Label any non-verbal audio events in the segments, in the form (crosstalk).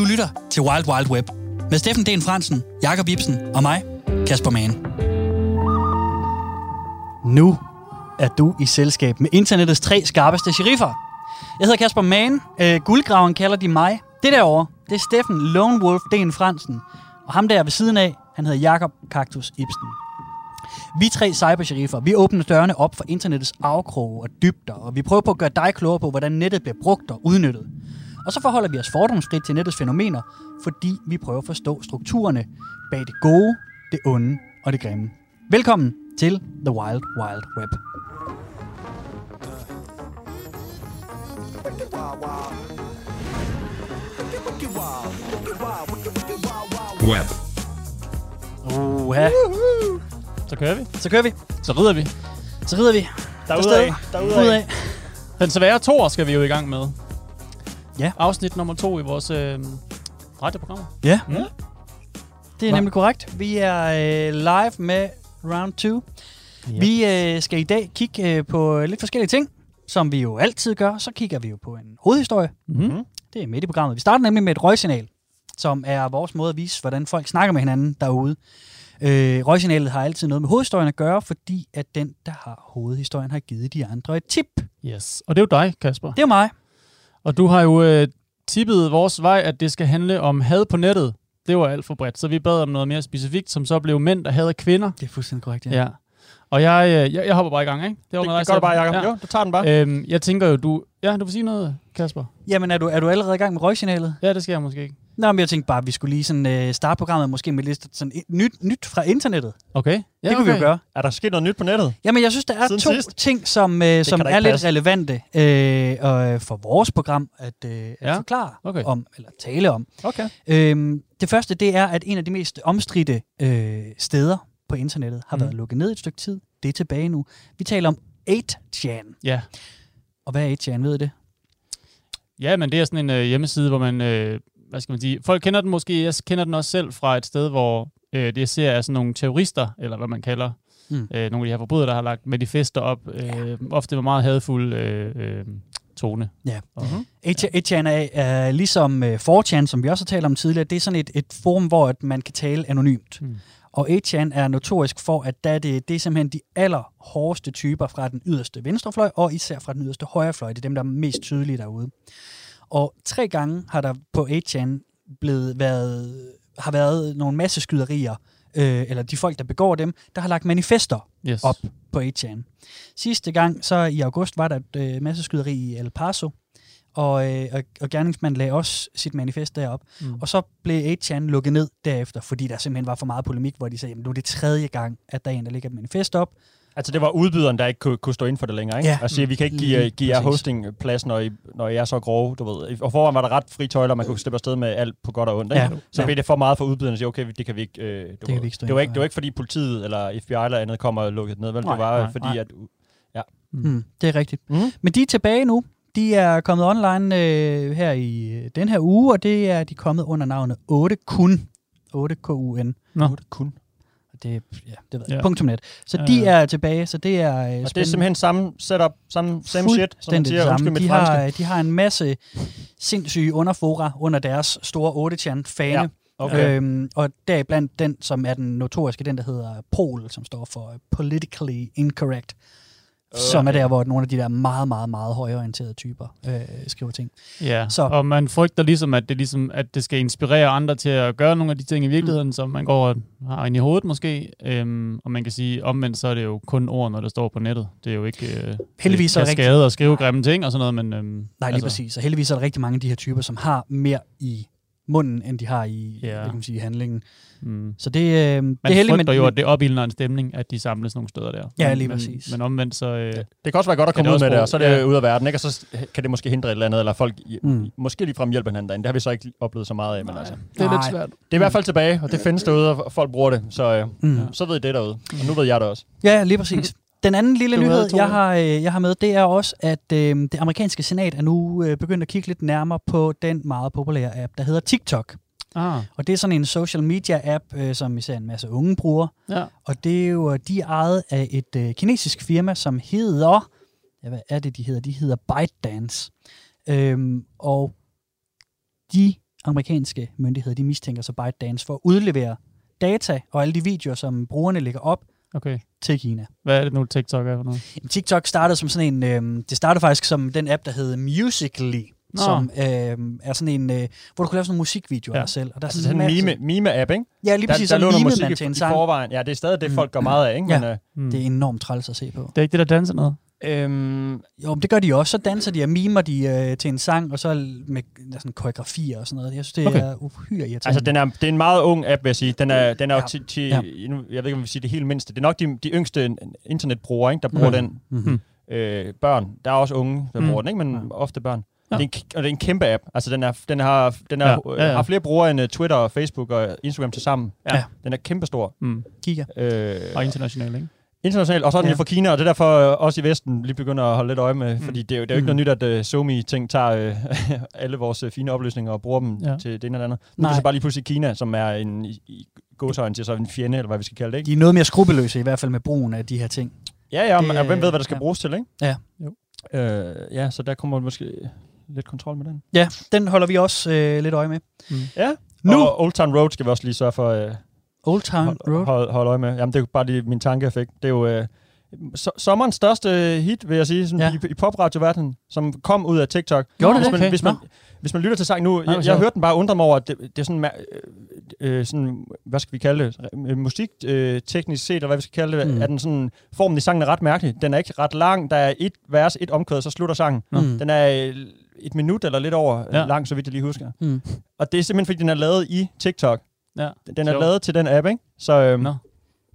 Du lytter til Wild Wild Web med Steffen Den Fransen, Jakob Ibsen og mig, Kasper Mann. Nu er du i selskab med internettets tre skarpeste sheriffer. Jeg hedder Kasper Mann. Øh, guldgraven kalder de mig. Det derovre, det er Steffen Lone Wolf Den Fransen. Og ham der ved siden af, han hedder Jakob Kaktus Ibsen. Vi tre cybersheriffer, vi åbner dørene op for internettets afkroge og dybder, og vi prøver på at gøre dig klogere på, hvordan nettet bliver brugt og udnyttet. Og så forholder vi os fordomsfrit til nettets fænomener, fordi vi prøver at forstå strukturerne bag det gode, det onde og det grimme. Velkommen til The Wild Wild Web. Web. Uha, Så kører vi. så kører vi. Så rider vi. Så rider vi. Derudad. Ud af. Den svære toer skal vi jo i gang med. Ja. Afsnit nummer to i vores øh, radioprogram. Ja, Mm. det er Hva? nemlig korrekt. Vi er øh, live med round 2. Ja. Vi øh, skal i dag kigge øh, på lidt forskellige ting, som vi jo altid gør. Så kigger vi jo på en hovedhistorie. Mm-hmm. Det er midt i programmet. Vi starter nemlig med et røgsignal, som er vores måde at vise, hvordan folk snakker med hinanden derude. Øh, røgsignalet har altid noget med hovedhistorien at gøre, fordi at den, der har hovedhistorien, har givet de andre et tip. Yes. Og det er jo dig, Kasper. Det er mig. Og du har jo øh, tippet vores vej, at det skal handle om had på nettet. Det var alt for bredt, så vi bad om noget mere specifikt, som så blev mænd, der hader kvinder. Det er fuldstændig korrekt, ja. Ja. Og jeg, øh, jeg, jeg hopper bare i gang, ikke? Det, var det, det gør du bare, Jacob. Ja. Jo, du tager den bare. Øhm, jeg tænker jo, du... Ja, du vil sige noget, Kasper? Jamen, er du, er du allerede i gang med røgsignalet? Ja, det skal jeg måske ikke. Nå, men jeg tænkte bare, at vi skulle lige sådan, øh, starte programmet måske med lidt sådan nyt, nyt fra internettet. Okay. Ja, det kunne vi jo gøre. Er der sket noget nyt på nettet? Jamen, jeg synes, der er Siden to sidst? ting, som, øh, som er lidt passe. relevante øh, og for vores program at, øh, at Ja, forklare okay. om, eller tale om. Okay. Øhm, det første, det er, at en af de mest omstridte øh, steder på internettet har mm. været lukket ned et stykke tid. Det er tilbage nu. Vi taler om 8chan. Ja. Og hvad er 8chan, ved I det? Ja, men det er sådan en øh, hjemmeside, hvor man, øh, hvad skal man sige, folk kender den måske, jeg kender den også selv fra et sted, hvor øh, det ser af sådan nogle terrorister, eller hvad man kalder, Mm. øh, nogle af de her forbrydere, der har lagt manifester op, øh, ofte med meget hadfuld øh, øh, tone. Ja. Og, Mhm. 8chan er, er ligesom øh, 4chan, som vi også har talt om tidligere. Det er sådan et, et forum, hvor at man kan tale anonymt. Mm. Og 8chan er notorisk for, at der det, det er simpelthen de allerhårdeste typer fra den yderste venstrefløj, og især fra den yderste højrefløj. Det er dem, der er mest tydelige derude. Og tre gange har der på 8chan blevet været, har været nogle masse skyderier, øh, eller de folk, der begår dem, der har lagt manifester yes. op på 8chan. Sidste gang, så i august, var der et øh, masse skyderi i El Paso, og, øh, og, og gerningsmanden lagde også sit manifest derop. Mm. Og så blev 8chan lukket ned derefter, fordi der simpelthen var for meget polemik, hvor de sagde, at nu er det tredje gang, at der er en, der lægger et manifest op. Altså, det var udbyderen, der ikke kunne, kunne stå ind for det længere, ikke? Ja. Og sige, vi kan ikke give, give jer hostingplads, når I, når I er så grove, du ved. Og foran var der ret fri tøjler, man kunne slippe afsted med alt på godt og ondt, ikke? Ja. Så Ja. blev det for meget for udbyderen at sige, okay, det kan vi ikke... Øh, det, kan var, vi ikke stå det, var ikke, det var ikke, fordi politiet eller FBI eller andet kommer og lukkede det ned, vel? Nej, det var nej, fordi, nej. at... Mm, det er rigtigt. Mm. Men de er tilbage nu. De er kommet online øh, her i øh, den her uge, og det er de kommet under navnet 8kun. 8kun. Nå. kun. Det, er- ja, det ved Ja. jeg. Punktum net. Så Ja, de ja. er tilbage, så det er øh, Og det er simpelthen samme setup, samme same shit, som man siger. samme. De franske. har, de har en masse sindssyge underfora under deres store 8chan-fane. Ja, okay. Øhm, og deriblandt den, som er den notoriske, den der hedder POL, som står for Politically Incorrect. Som er der, hvor nogle af de der meget, meget, meget højorienterede typer øh, skriver ting. Ja, Så- og man frygter ligesom at, det ligesom, at det skal inspirere andre til at gøre nogle af de ting i virkeligheden, mm. som man går og har ind i hovedet måske. Øhm, og man kan sige, omvendt så er det jo kun ord, når der står på nettet. Det er jo ikke øh, Heldigvis er det det rigtig- skade og skrive grimme ting og sådan noget, men... Øhm, Nej, lige altså. præcis. Og heldigvis er der rigtig mange af de her typer, som har mere i munden, end de har i, Ja. kan man sige, i handlingen. Mm. Så det, øh, det er Man heldigt, frygter jo, at det opildner en stemning, at de samles nogle steder der. Ja, lige men, præcis. Men omvendt så... Øh, Det kan også være godt at komme ud med det, og så er det ja. ude af verden, ikke? Og så kan det måske hindre et eller andet, eller folk Mm. måske ligefrem hjælper hinanden derinde. Det har vi så ikke oplevet så meget af, men altså. det er Nej. lidt svært. Det er i hvert fald tilbage, og det findes derude, og folk bruger det, så, øh, Mm. Så ved I det derude. Og nu ved jeg det også. Ja, lige præcis. (laughs) Den anden lille Du nyhed, jeg har, øh, jeg har med, det er også, at øh, det amerikanske senat er nu øh, begyndt at kigge lidt nærmere på den meget populære app, der hedder TikTok. Ah, Og det er sådan en social media app, øh, som især en masse unge bruger. ja. Og det er jo, de er ejet af et øh, kinesisk firma, som hedder, ja, hvad er det, de hedder? De hedder ByteDance. Øhm, og de amerikanske myndigheder, de mistænker så ByteDance for at udlevere data og alle de videoer, som brugerne lægger op Okay. til Kina. Hvad er det nu, TikTok er for noget? TikTok startede som sådan en, øh, det startede faktisk som den app, der hed Musical.ly, Nå. som øh, er sådan en, øh, hvor du kunne lave sådan nogle musikvideoer Ja. af dig selv. Og der er Altså sådan sådan en mime, mime-app, ikke? Ja, lige præcis, der, der så lå musik man i, til en i sang. forvejen. Ja, det er stadig det, Mm. folk gør meget af, ikke? Ja. Men, øh. Det er enormt træls at se på. Det er ikke det, der danser noget. Øhm, Jo, men det gør de også. Så danser de og mimer de øh, til en sang, og så med sådan koreografier og sådan noget. Jeg synes, det Okay. er uhyre irriterende. altså, den er, det er en meget ung app, vil jeg sige. Den er, den er jo Ja. til, til Ja. jeg ved ikke, om vi vil sige det helt mindste. Det er nok de, de yngste internetbrugere, ikke, der bruger Mm. den. mm-hmm. Øh, børn. Der er også unge, der Mm. bruger den, ikke? men Ja. ofte børn. Ja. Det er en, og det er en kæmpe app. Altså, den, er, den har, den er, Ja. ja. Ja, ja. har flere brugere end øh, Twitter, og Facebook og Instagram til sammen. Ja. Ja. Den er kæmpestor. Mm. Giga. Øh, Og international, ikke? Internationalt, og så er den Ja. jo fra Kina, og det er derfor øh, også i Vesten lige begynder at holde lidt øje med, Mm. mm. fordi det er jo, det er jo ikke Mm. noget nyt, at uh, Somi-ting tager uh, (laughs) alle vores uh, fine opløsninger og bruger dem Ja. til det ene eller andet. Nu Nej. er det så bare lige pludselig Kina, som er en i, i gåsøjne til så en fjende, eller hvad vi skal kalde det, ikke? De er noget mere skrupelløse i hvert fald med brugen af de her ting. Ja, ja, Det, men, hvem ved, hvad der skal ja. bruges til, ikke? Ja. Jo. Øh, ja, så der kommer måske lidt kontrol med den. Ja, den holder vi også øh, lidt øje med. Ja, Nu! og Old Town Road skal vi også lige sørge for uh, Old Town Road. hold, hold øje med. Jamen, det er jo bare lige min tanke, jeg fik. Det er jo uh, so, sommerens største hit, vil jeg sige, sådan Ja. i, i popradioverdenen, som kom ud af TikTok. Gjorde det hvis det? man, Okay. hvis, man, Nå. hvis man lytter til sang nu, jeg, jeg sjovt. hørte den bare undre mig over, at det, det er sådan, øh, øh, sådan, hvad skal vi kalde det, øh, musik øh, teknisk set, eller hvad vi skal kalde det, Mm. er den sådan, formen i sangen er ret mærkelig. Den er ikke ret lang, der er et vers, et omkvæd, så slutter sangen. Mm. Den er øh, et minut eller lidt over Ja. ja. lang, så vidt jeg lige husker. Mm. Og det er simpelthen, fordi den er lavet i TikTok. Ja. Den er Sjovt. lavet til den app, ikke? Så øhm, Nå.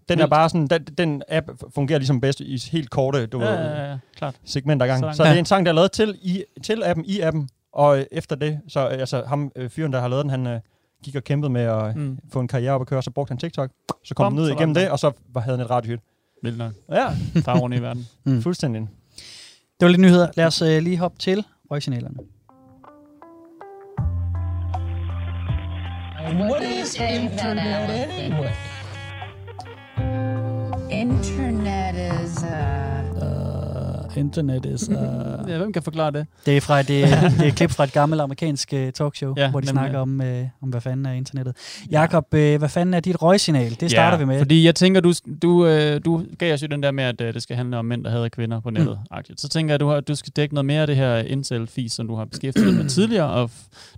den er bare sådan, den, den app fungerer ligesom bedst i helt korte du Ja, ved, ja, ja, klart. segmenter gang. Så Ja. det er en sang, der er lavet til, i, til appen, i appen, og øh, efter det, så øh, altså ham, øh, fyren, der har lavet den, han øh, gik og kæmpede med at Mm. mm. få en karriere op at køre, så brugte han TikTok, så kom Bum, han ned så igennem det, og så var, havde han et radiohit. Vildt nok. Ja, Far rundt i verden. Mm. fuldstændig. Det var lidt nyheder. Lad os øh, lige hoppe til røgsignalerne. What is internet anyway? Internet is uh, internet is... (laughs) Uh... Ja, hvem kan forklare det? Det er, fra et, det, er, (laughs) det er et klip fra et gammelt amerikansk uh, talkshow, Ja, ja, hvor de nemlig. snakker om, uh, om, hvad fanden er internettet. Jakob, uh, hvad fanden er dit røgsignal? Det starter ja, vi med. Fordi jeg tænker, du, du, øh, du gav os jo den der med, at øh, det skal handle om mænd, der hader kvinder på nettet. Mm. Så tænker jeg, at du, har, du skal dække noget mere af det her incel-fis, som du har beskæftiget dig med tidligere. Og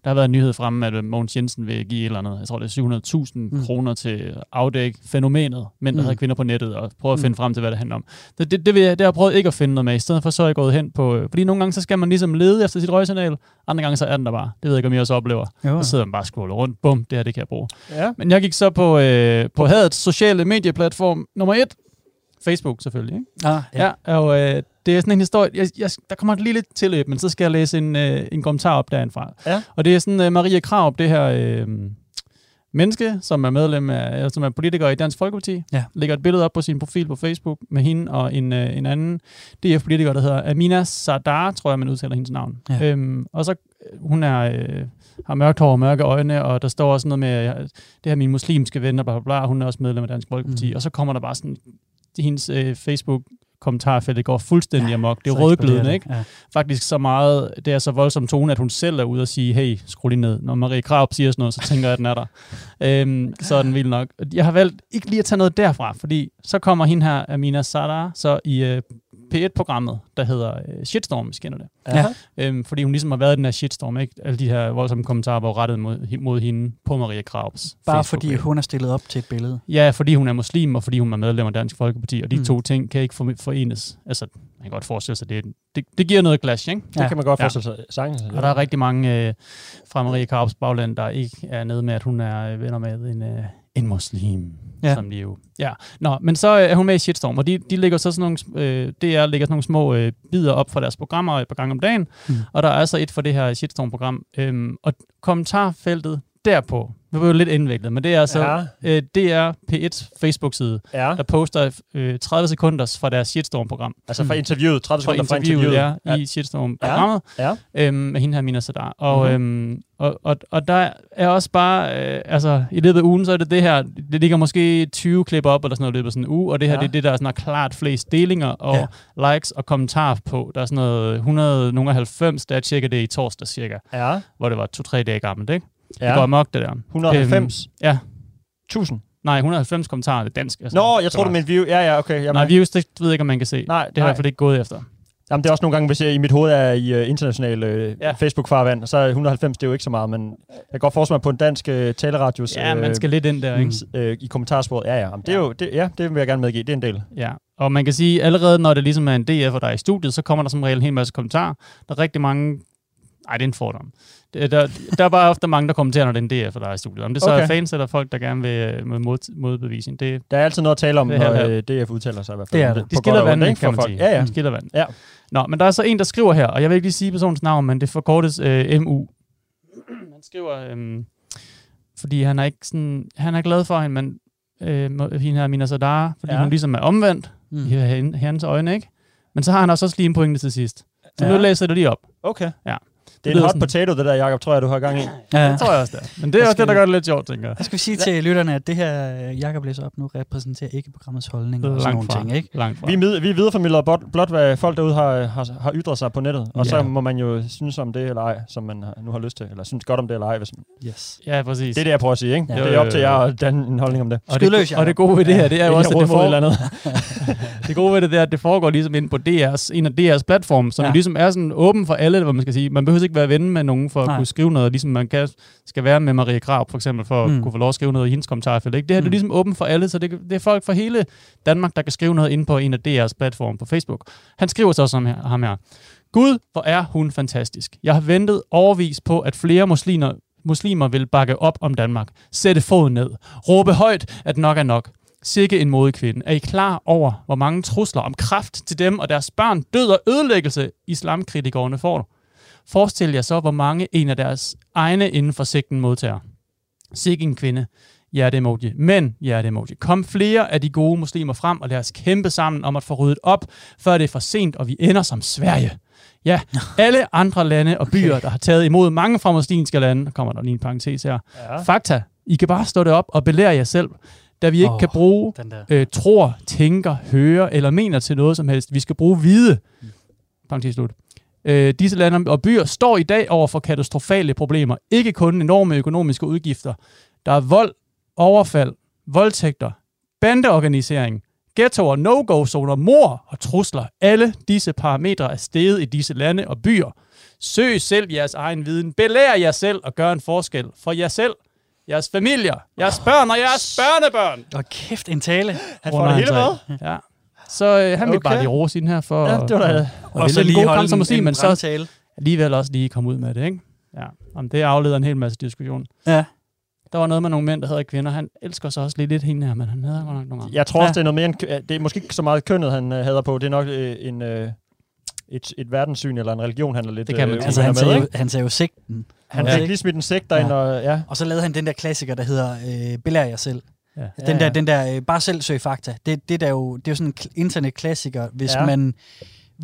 der har været en nyhed fremme, at øh, Mogens Jensen vil give et eller andet, jeg tror det er 700.000 Mm. mm. kroner til at afdække fænomenet, mænd, der Mm. hader kvinder på nettet, og prøve at Mm. finde frem til, hvad det handler om. Det, det, det, vil jeg, det har jeg prøvet ikke at finde noget med. Stedet for så er jeg gået hen på... øh, Fordi nogle gange, så skal man ligesom lede efter sit røgsignal. Andre gange, så er den der bare. Det ved jeg ikke, om I også oplever. Jo. Så sidder man bare og scroller rundt. Bum, det her, det kan jeg bruge. Ja. Men jeg gik så på, øh, på hadets sociale medieplatform nummer et. Facebook selvfølgelig, ikke? Ah, Ja, ja og øh, det er sådan en historie, jeg, jeg, der kommer et lille tilløb, men så skal jeg læse en, øh, en kommentar op derindfra. Ja. Og det er sådan øh, Maria Krav, det her øh, menneske, som er medlem af, eller som er politiker i Dansk Folkeparti, Ja. lægger et billede op på sin profil på Facebook med hende og en, øh, en anden DF-politiker, der hedder Amina Sardar, tror jeg, man udtaler hendes navn. Ja. Øhm, og så, hun er, øh, har mørkt hår og mørke øjne, og der står også noget med, øh, det her mine muslimske venner, bla, bla, bla, hun er også medlem af Dansk Folkeparti. Mm. Og så kommer der bare sådan, hendes øh, Facebook kommentarfelt går fuldstændig Ja, amok. Det er rødglødende, ikke? Ja. Faktisk så meget, det er så voldsom tone, at hun selv er ude og sige, hey, skru lige ned. Når Marie Kraup siger sådan noget, så tænker jeg, at den er der. Øhm, så er den vild nok. Jeg har valgt ikke lige at tage noget derfra, fordi så kommer hende her, Amina Sadar, så i øh, P1-programmet, der hedder øh, Shitstorm, hvis I kender det. Ja. Øhm, fordi hun ligesom har været i den her shitstorm, ikke? Alle de her voldsomme kommentarer var rettet mod, mod hende på Maria Kraups Bare fordi hun er stillet op til et billede. Ja, fordi hun er muslim, og fordi hun er medlem af Dansk Folkeparti, og de Mm. to ting kan ikke for- forenes. Altså, man kan godt forestille sig, det, det, det giver noget clash, ikke? Det kan man godt Ja. forestille sig. Sagtens. Og der er rigtig mange øh, fra Marie Karps bagland, der ikke er nede med, at hun er øh, venner med en, øh, en muslim. Ja. Som de jo. Ja. Nå, men så øh, er hun med i Shitstorm, og de, de lægger så sådan nogle, øh, DR lægger sådan nogle små øh, bidder op fra deres programmer et par gange om dagen, mm. og der er altså et for det her Shitstorm-program. Øhm, og kommentarfeltet derpå, det var jo lidt indviklet, men det er altså Ja. øh, DR P1's Facebook-side, Ja, der poster øh, 30 sekunders fra deres Shitstorm-program. altså fra interviewet, 30 Fra sekunder fra interviewet, interviewet. ja, i Shitstorm-programmet Ja. øhm, med hende her, Mina Sadar. Og, Mhm. mm-hmm. øhm, og, og, og der er også bare, øh, altså i løbet af ugen, så er det det her, det ligger måske 20 klip op, eller sådan noget i løbet af sådan en uge, og det her, Ja. ja. det er det, der er sådan klart flest delinger, og Ja. ja. likes og kommentarer på. Der er sådan noget 100, nogle af 90, da jeg tjekker det i torsdag cirka, Ja. hvor det var to-tre dage gammelt, ikke? Det går amok, det der. 190. Øhm, ja. 1000. Nej, 190 kommentarer, det er dansk. Altså. Nå, jeg tror du med view. Ja, ja, okay. Jamen, Nej, views, det ved jeg ikke, om man kan se. Nej, det har jeg i hvert fald ikke gået efter. Jamen, det er også nogle gange, hvis jeg i mit hoved er i uh, international uh, Ja. ja. Facebook-farvand, så er 190 det er jo ikke så meget, men jeg kan godt forestille mig på en dansk uh, taleradios Ja, man skal lidt ind der, ikke? øh, i kommentarsporet. Ja, ja. Jamen, det er jo, det, ja, det vil jeg gerne medgive. Det er en del. Ja, og man kan sige, allerede når det ligesom er en DF, der er i studiet, så kommer der som regel en hel masse kommentarer. Der er rigtig mange... Nej, det er en fordom. Det, der, der er bare ofte mange, der kommenterer, når det er en DF, der er i studiet. Om det så okay. er fans eller folk, der gerne vil øh, med mod, modbevisning, det, Der er altid noget at tale om, Det er når halvt, øh, DF udtaler sig i hvert fald. Det er det. de skiller ikke, kan man sige. Ja, ja. De skiller vand. Ja. Nå, men der er så en, der skriver her, og jeg vil ikke lige sige personens navn, men det forkortes øh, MU. Han skriver, øh, fordi han er ikke sådan, han er glad for hende, men øh, hende her Mina Sadara, fordi ja. Hun ligesom er omvendt Mm. i hans øjne, ikke? Men så har han også, også lige en pointe til sidst. Så Ja. nu læser jeg det lige op. Okay. Ja. Det er en hot sådan- potato, det der, Jacob, tror jeg, du har gang i. Ja. Det tror jeg også, det er. Men det er også det, der skal- gør det lidt sjovt, tænker jeg. Jeg skal sige til lytterne, at det her, Jakob læser op nu, repræsenterer ikke programmets holdning og sådan nogle ting, ikke? Langt fra. Vi, med, vi videreformidler blot, blot, hvad folk derude har, har, har ytret sig på nettet. Og Ja. så må man jo synes om det eller ej, som man nu har lyst til. Eller synes godt om det eller ej. Hvis man, Yes. Ja, præcis. det er det, jeg prøver at sige, ikke? Ja. Det er op til jer at danne en holdning om det. og, Skydløs, det, og det Jacob. gode ved det her, det er jo også, at det, for, eller andet. (laughs) det gode ved det, det er, at det foregår ligesom inde på DR's, en af DR's platform, som Ja. ja. ligesom er sådan åben for alle, hvad man skal sige. Man behøver ikke være ven med nogen for at Nej. kunne skrive noget, ligesom man kan, skal være med Marie Krab, for eksempel, for Mm. at kunne få lov at skrive noget i hendes kommentarfelt. Ikke? Det her mm. det Mm. er ligesom åben for alle, så det, det er folk fra hele Danmark, der kan skrive noget inde på en af DR's platform på Facebook. Han skriver så som her, ham her. Gud, hvor er hun fantastisk. Jeg har ventet overvis på, at flere muslimer, muslimer vil bakke op om Danmark. Sætte foden ned. Råbe højt, at nok er nok. Sikke en modig kvinde. Er I klar over, hvor mange trusler om kraft til dem og deres børn, død og ødelæggelse islamkritikerne får? Forestil jer så, hvor mange en af deres egne inden for sigten modtager. Sikke en kvinde. Hjerte-emoji. Men, hjerte-emoji. Kom flere af de gode muslimer frem, og lad os kæmpe sammen om at få ryddet op, før det er for sent, og vi ender som Sverige. Ja, (laughs) alle andre lande og byer, der har taget imod mange fra muslimske lande, der kommer der lige en parentes her. Ja. Fakta. I kan bare stå det op og belære jer selv, da vi ikke oh, kan bruge øh, tror, tænker, hører eller mener til noget som helst. Vi skal bruge vide. Parentes slut. Øh, disse lande og byer står i dag over for katastrofale problemer. Ikke kun enorme økonomiske udgifter. Der er vold, overfald, voldtægter, bandeorganisering, ghettoer, no-go-zoner, mor og trusler. Alle disse parametre er steget i disse lande og byer. Søg selv jeres egen viden. Belær jer selv og gør en forskel for jer selv, jeres familier, jeres børn og jeres børnebørn. Og kæft, en tale. Han får det hele med. Ja. Så øh, han vil Okay. bare lige rose ind her for Ja, det var da... og, og så lige god kamp som muslim, men så alligevel også lige komme ud med det, ikke? Ja, om det afleder en hel masse diskussion. Ja. Der var noget med nogle mænd, der hedder kvinder. Han elsker så også lige lidt hende her, men han hedder godt nok nogle andre. Jeg tror også, Ja. det er noget mere end, det er måske ikke så meget kønnet, han øh, hader på. Det er nok øh, en, øh, et, et verdenssyn eller en religion, han er lidt Det kan man øh, Altså, han med, sagde, jo, ikke? han sagde jo sigten. Han Ja. fik lige smidt en sekt derind, Ja. og ja. Og så lavede han den der klassiker, der hedder øh, Belær jer selv. Ja. Den Ja, der, ja. den der øh, bare selv søg fakta. Det, det, der jo, det er jo sådan en kl- internetklassiker, hvis Ja. ja. man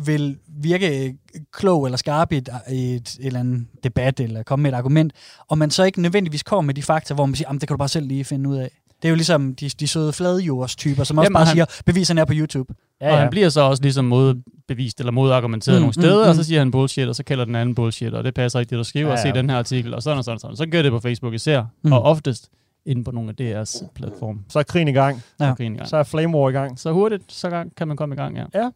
vil virke øh, klog eller skarp i et, i et, et eller andet debat, eller komme med et argument, og man så ikke nødvendigvis kommer med de fakta, hvor man siger, "Jamen, det kan du bare selv lige finde ud af. Det er jo ligesom de, de søde fladjordstyper, som også Jamen, bare han- siger, beviserne er på YouTube. Ja, og han bliver så også ligesom modbevist eller modargumenteret mm, Mm, nogle steder, mm, og så mm. siger han bullshit, og så kalder den anden bullshit, og det passer ikke det, du skriver, Ja, ja, ja. ja. se den her artikel, og sådan og sådan og sådan. Så gør det på Facebook især, Mm. mm. og oftest inde på nogle af DR's platform. Så er krigen i gang. Ja. Ja. Så er Flame War i gang. Så hurtigt, så gang- kan man komme i gang, ja.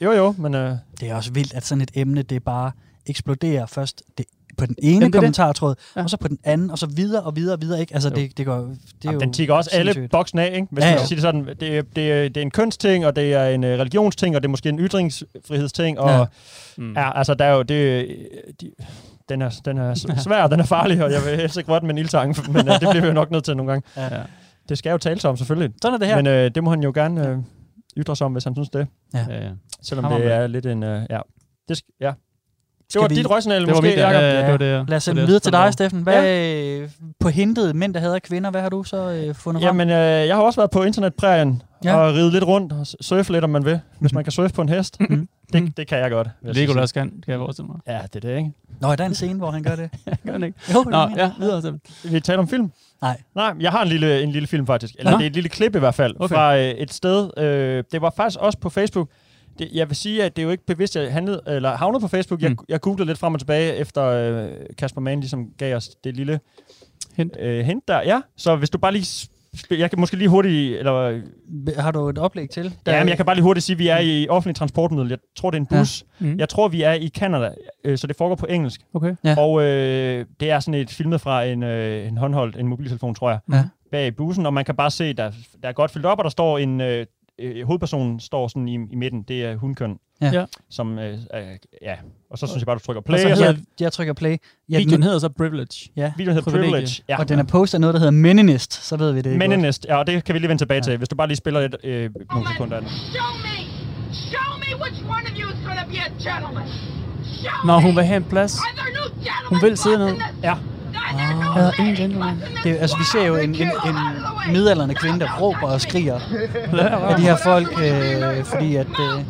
Jo, jo, men øh, Det er også vildt, at sådan et emne, det bare eksploderer først det, på den ene Jamen, det er det. kommentartråd, Ja. ja. og så på den anden, og så videre og videre og videre. Ikke? Altså, Jo. det, det går, det er jamen, jo den tigger også alle sindssygt. boksen af, ikke? Hvis Ja, ja, man ja. skal sige det sådan. Det, er- det, er- det er en kønsting, og det er en øh, religionsting, og det er måske en ytringsfrihedsting, og Ja. ja, Mm. ja altså, der er jo det... De, den er, den er (laughs) svær, og den er farlig, og jeg vil helst ikke røre den med en ildtang, (laughs) men øh, det bliver vi jo nok nødt til nogle gange. Ja. Det skal jo tales om, selvfølgelig. Sådan er det her. Men øh, det må han jo gerne øh, ytre sig om, hvis han synes det. Ja, ja. Selvom Hammer det med. er lidt en... Øh, ja. Det, sk- ja. det Skal var vi- dit var måske, mit, ja, Jacob. ja, ja, det var det, ja. Lad os sende videre til dig. Steffen. Hvad ja. på hentet mænd, der hader kvinder, hvad har du så øh, fundet frem? Jamen, øh, jeg har også været på internetprærien Ja. ja. og ride lidt rundt og surfe lidt, om man vil. Hvis man kan surfe på en hest. Mhm. Det, det kan jeg godt. jeg. Legolas kan, kan jeg forestille mig. Ja, det er det, ikke? Nå, er der en scene, hvor han gør det? (laughs) Gør han ikke? Jo, det Nå, er det. ja, videre. Så. Vi taler om film? Nej. Nej, jeg har en lille, en lille film faktisk. Eller Nå. det er et lille klip i hvert fald. Okay. Fra øh, et sted. Øh, det var faktisk også på Facebook. Det, jeg vil sige, at det er jo ikke bevidst, jeg handlede, eller havnede på Facebook. Jeg, Mm. jeg googlede lidt frem og tilbage, efter øh, Kasper Mann ligesom gav os det lille Hint. Øh, hint der, ja. Så hvis du bare lige... Jeg kan måske lige hurtigt... Eller, Har du et oplæg til? ja, men jeg kan bare lige hurtigt sige, at vi er i offentlig transportmiddel. Jeg tror, det er en bus. Ja. Mm. Jeg tror, vi er i Canada, øh, så det foregår på engelsk. Okay. Ja. Og øh, det er sådan et filmet fra en, øh, en håndholdt, en mobiltelefon, tror jeg, Ja. bag i bussen. Og man kan bare se, der, der er godt fyldt op, og der står en... Øh, øh, hovedpersonen står sådan i, i midten. Det er hundkøn. Ja. Ja. Som, øh, øh, ja. Og så synes jeg bare, du trykker Og play. så Og så, jeg, jeg trykker play. Ja, Videoen hedder så Privilege. ja. videoen hedder Privilegie. Privilege. Ja. Og den er postet af noget, der hedder Meninist, så ved vi det. Meninist, ja, og det kan vi lige vende tilbage til, hvis du bare lige spiller lidt, øh, nogle sekunder af den. Show me! Show me which one of you is to be a gentleman! Show Når me! hun vil have en plads. Hun vil sidde ned. Ja. No Ja, ingen gentleman. Det, er- altså, vi ser jo en, en, en midalderne kvinde, der råber og skriger Ja, af de her folk, øh, fordi at, øh,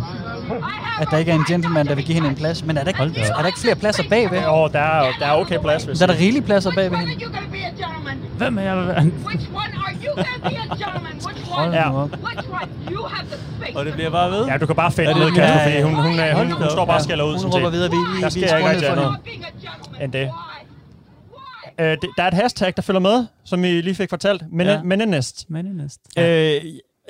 at der ikke er en gentleman, der vil give hende en plads. Men er der ikke, er der ikke flere pladser bagved? Og der er, der er okay plads, hvis Der er der rigelige pladser bagved hende. are you going to be a gentleman? Hvem er jeg? Which one are you going to be a gentleman? Which Hold one? Ja. nu op. Which one? You have the space. Og det bliver bare ved. Ja, du kan bare fælde Ja, ned, det- Kasper, ja, fordi hun, hun, øh, hun, Hold da hun op. står bare og Ja. skælder ud. Hun sådan råber set. videre, vi, vi, Der vi sker er ikke sprunget rigtig for andet. hende. Being a gentleman. End det. Why? Why? Øh, det, der er et hashtag, der følger med, som I lige fik fortalt. Men, Ja. ja. Meninist. Meninist. Øh,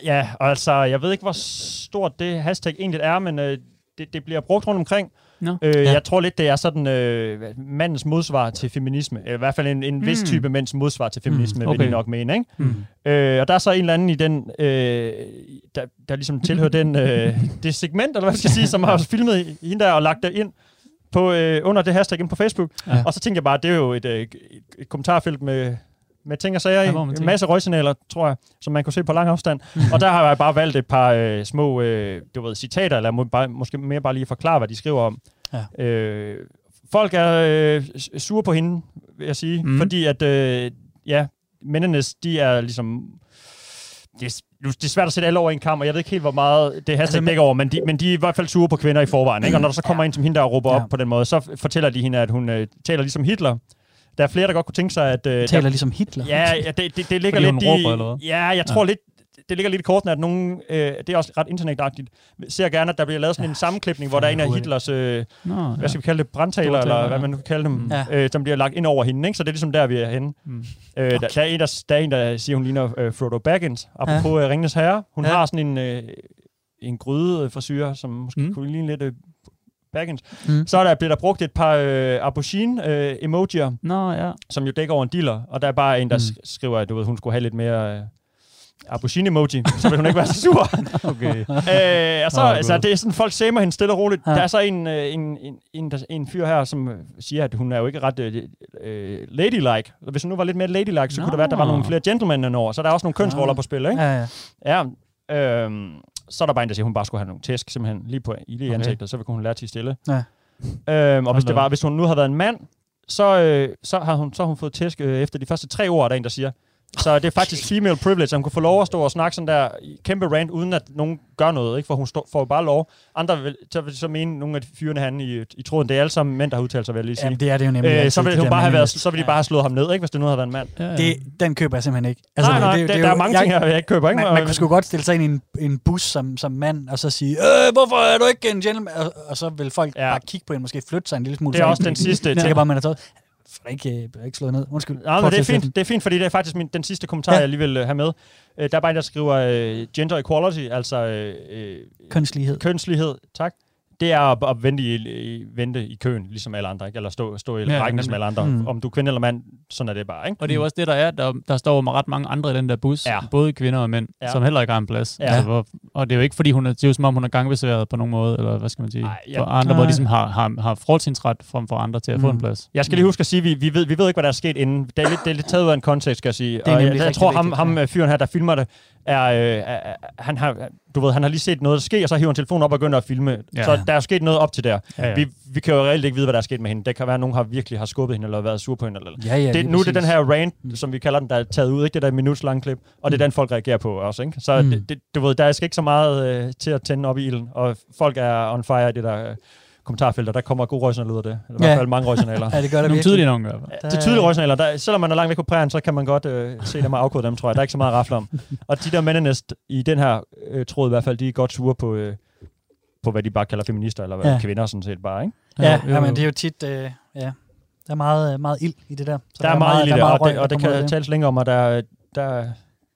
ja, altså, jeg ved ikke, hvor stort det hashtag egentlig er, men øh, det, det bliver brugt rundt omkring. Nå. Øh, Ja. Jeg tror lidt, det er sådan øh, mandens modsvar til feminisme. Eller i hvert fald en, en mm. vis Mm. type mænds modsvar til feminisme, mm. Okay. vil de nok mene. Ikke? Mm. Øh, og der er så en eller anden i den, øh, der, der ligesom tilhører den, øh, (laughs) det segment, eller hvad jeg skal sige, som har filmet hende der og lagt det ind på, øh, under det hashtag ind på Facebook. Ja. Ja. Og så tænkte jeg bare, det er jo et, øh, et, et kommentarfelt med, med ting og sager Ja, i. man En masse røgsignaler, tror jeg, som man kunne se på lang afstand. og der har jeg bare valgt et par øh, små øh, du ved, citater, eller må, bare, måske mere bare lige forklare, hvad de skriver om. Ja. Øh, folk er øh, sure på hende, vil jeg sige, mm. fordi at, øh, ja, mændenes, de er ligesom det det er svært at sætte alle over en kamp, og jeg ved ikke helt, hvor meget det hashtag Altså, dækker over, men de, men de er i hvert fald sure på kvinder i forvejen. Ikke? Og når der så kommer ja. en som hende, der råber Ja. op på den måde, så fortæller de hende, at hun øh, taler ligesom Hitler. Der er flere, der godt kunne tænke sig, at... Øh, Taler der, ligesom Hitler. ja, ja, det, det, det ligger Fordi lidt hun i... råber, eller hvad? Ja, jeg tror lidt, det ligger lidt i kortene, at nogen, øh, det er også ret internetagtigt, ser gerne, at der bliver lavet sådan en sammenklipning, hvor der er en af Hitlers, øh, Nå, hvad ja. skal vi kalde det, brandtaler, eller hvad ja. man nu kan kalde dem, Mm. Ja. øh, som bliver lagt ind over hende. Ikke? Så det er ligesom der, vi er henne. Mm. Øh, der, der, er en, der, der er en, der siger, hun ligner øh, Frodo Baggins, apropos ja. Ringenes Herre. Hun Ja. ja. har sådan en, øh, en gryde frisyr, som måske Mm. kunne ligne lidt øh, Baggins. Mm. Så er der, bliver der brugt et par øh, aubergine-emojier, Nå, ja. som jo dækker over en dealer, og der er bare en, der mm. skriver, at du ved, hun skulle have lidt mere... Øh, aubergine-emoji, så vil hun ikke være så sur. (laughs) Okay. øh, og så, oh, altså, det er sådan, folk samer hende stille og roligt. Ja. Ja. Der er så en, øh, en, en, en, der, en fyr her, som øh, siger, at hun er jo ikke ret øh, øh, ladylike. Og Hvis hun nu var lidt mere ladylike, så Nå. kunne det være, at der var nogle flere gentlemen end over. Så der er også nogle kønsroller Ah. på spil, ikke? Ja, ja. Ja. Øhm, så er der bare en, der siger, at hun bare skulle have nogle tæsk, simpelthen, lige på lige i Okay. ansigtet, så kunne hun lære til stille. Ja. Øhm, og hvis, det var, hvis hun nu havde været en mand, så, øh, så, har hun, så har hun fået tæsk øh, efter de første tre ord, er der en, der siger. Så det er faktisk female privilege, at hun kunne få lov at stå og snakke sådan der kæmpe rant, uden at nogen gør noget, ikke? for hun stå, får bare lov. Andre vil, så vil så mene, nogle af de fyrene han i, i tråden, det er alle sammen mænd, der har udtalt sig, vil jeg lige sige. Jamen, det er det jo nemlig. øh, så, ville det hun der bare have været, så ville de bare have slået ham ned, ikke, hvis det nu havde været en mand. Ja, ja. Det, den køber jeg simpelthen ikke. Altså, nej, nej, det, det, der er jo- mange ting, jeg, jeg ikke køber. Ikke? Man, man kunne sgu godt stille sig ind i en, en bus som, som mand, og så sige, øh, hvorfor er du ikke en gentleman? Og, og så vil folk ja. Bare kigge på en, måske flytte sig en lille smule. Det er så også den sidste (laughs) Jeg ting. tænker bare, man har taget, får ikke, øh, ikke slået ned. Undskyld. Nej, men det er fint, det er fint, fordi det er faktisk min, den sidste kommentar, Ja. ja. jeg lige vil øh, have med. Øh, der er bare en, der skriver øh, gender equality, altså øh, øh, Kønslighed. kønslighed, tak. Det er at, at vente, i, i, vente i køen, ligesom alle andre, ikke? eller stå, stå i Ja, rækken nemlig. som alle andre. Mm. Mm. Om du er kvinde eller mand, sådan er det bare. Ikke? Og det er jo også det, der er. Der, der står jo ret mange andre i den der bus, Ja. både kvinder og mænd, Ja. som heller ikke har en plads. Ja. Altså, hvor, og det er jo ikke, fordi hun er, det er jo som om, hun er gangbesværet på nogen måde, eller hvad skal man sige, Ej, ja. for andre, hvor ligesom har, har, har forholdsindret frem for andre til at få Mm. en plads. Jeg skal lige huske at sige, at vi, vi, ved, vi ved ikke, hvad der er sket inden. Det er lidt, det er lidt taget ud af en kontekst, skal jeg sige. er og jeg, jeg tror, ham, ham øh, fyren her, der filmer det, er, øh, han har, du ved, han har lige set noget ske, og så hiver han telefonen op og begynder at filme. Ja. Så der er sket noget op til der. Ja, ja. Vi, vi kan jo reelt ikke vide, hvad der er sket med hende. Det kan være, at nogen har virkelig har skubbet hende, eller været sur på hende. Eller, Ja, ja, det, nu er det den her rant, som vi kalder den, der er taget ud, ikke det der minuts lange klip, og det er den, folk reagerer på også. Ikke? Så Mm. mm. det, det, du ved, der er ikke så meget øh, til at tænde op i ilden, og folk er on fire i det der øh, kommentarfelter. Der kommer gode røgsignaler ud af det. Eller i Ja. hvert fald mange røgsignaler. (laughs) Ja, det gør der Nogle tydelige nok i hvert fald. Det er tydelige røgsignaler. Der, selvom man er langt væk på prærien, så kan man godt øh, se dem og afkode dem, tror jeg. Der er ikke så meget at rafle om. (laughs) Og de der mændernæst i den her øh, tråd i hvert fald, de er godt sure på, øh, på hvad de bare kalder feminister, eller hvad Ja. kvinder sådan set bare, ikke? Ja, ja, men det er jo tit, øh, ja. Der er meget, øh, meget ild i det der. Så Der er meget i det, der og røg, det, og der det kan tales længe om, at der, der,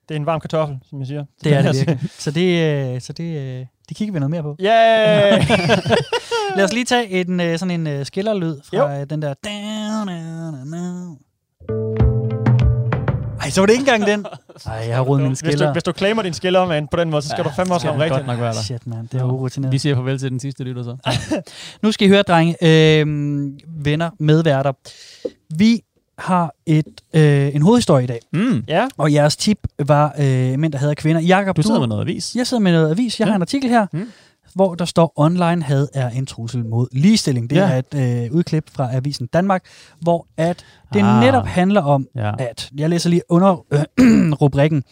det er en varm kartoffel, som jeg siger. Det er det (laughs) virkelig. Så det, øh, så det, øh, det kigger vi noget mere på. Yeah! (laughs) Lad os lige tage en, øh, sådan en øh, skillerlyd fra Jo. øh, den der... Ej, så var det ikke engang den. (laughs) Ej, jeg har rodet mine hvis, du, skiller. hvis du claimer din skiller, man, på den måde, så skal du fandme også kan rigtigt. godt nok være der. Shit, man. Det er urutineret. Vi siger farvel til den sidste lytter så. (laughs) Nu skal I høre, drenge. Øh, venner, medværter. Vi har et, øh, en hovedhistorie i dag, Mm. og jeres tip var øh, mænd, der hader kvinder. Jakob, Du sidder med noget avis. Jeg sidder med noget avis. Jeg Ja. har en artikel her, mm. hvor der står, online had er en trussel mod ligestilling. Det Ja. er et øh, udklip fra Avisen Danmark, hvor at det Ah. netop handler om, Ja. at, jeg læser lige under øh, (clears throat) rubrikken,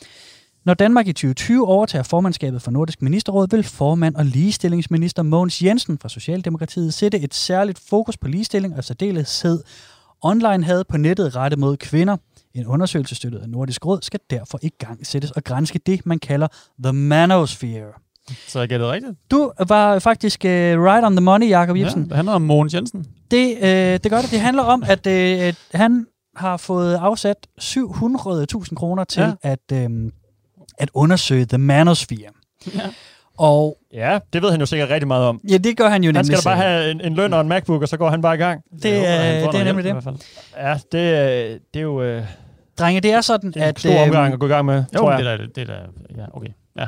når Danmark i 2020 overtager formandskabet for Nordisk Ministerråd, vil formand og ligestillingsminister Mogens Jensen fra Socialdemokratiet sætte et særligt fokus på ligestilling og særdeleshed online had på nettet rettet mod kvinder. En undersøgelse støttet af Nordisk Råd skal derfor i gang sættes og grænske det, man kalder the manosphere. Så jeg gættede rigtigt. Du var faktisk uh, right on the money, Jacob Ja, Jebsen. det handler om Mogens Jensen. Det, øh, det gør det. Det handler om, at øh, han har fået afsat 700.000 kroner til Ja. ja. at, øh, at undersøge The Manosphere. Ja. Og Ja, det ved han jo sikkert rigtig meget om. ja, det gør han jo Han nemlig skal da bare have en, en løn og en MacBook, og så går han bare i gang. Det, Jo, øh, han det er nemlig hjælp det. i hvert fald. Ja, det, det er jo øh, Drenge, det er sådan, det er en at stor omgang øh, at gå i gang med, Jo, tror jeg. det er det er ja, okay. Ja.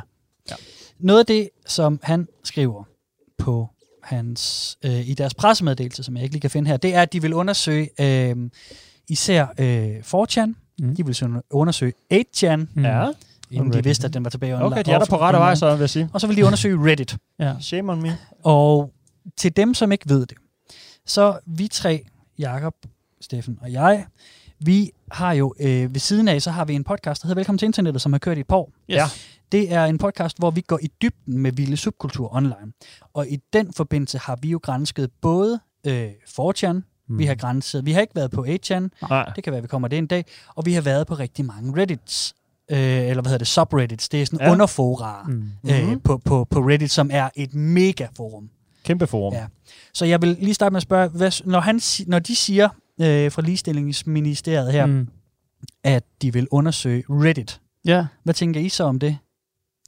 noget af det, som han skriver på hans, øh, i deres pressemeddelelse, som jeg ikke lige kan finde her, det er, at de vil undersøge øh, især øh, 4chan, Mm. de vil undersøge 8chan, Mm. Ja, inden de vidste, at den var tilbage online. okay, de er der på rette vej, så vil jeg sige. Og så vil de undersøge Reddit. (laughs) Ja. Shame on me. Og til dem, som ikke ved det, så vi tre, Jakob, Steffen og jeg, vi har jo øh, ved siden af, så har vi en podcast, der hedder Velkommen til Internettet, som har kørt i et par år. Yes. Ja. Det er en podcast, hvor vi går i dybden med vilde subkultur online. Og i den forbindelse har vi jo grænsket både øh, 4chan, mm. vi har grænset, vi har ikke været på 8chan, Nej. det kan være, vi kommer det en dag, og vi har været på rigtig mange Reddits, øh, eller hvad hedder det, subreddits, det er sådan Ja. underforarer Mm. øh, på, på, på Reddit, som er et mega forum. Kæmpe forum. Ja. Så jeg vil lige starte med at spørge, hvad, når, han, når de siger øh, fra ligestillingsministeriet her. Mm. at de vil undersøge Reddit, Ja. hvad tænker I så om det?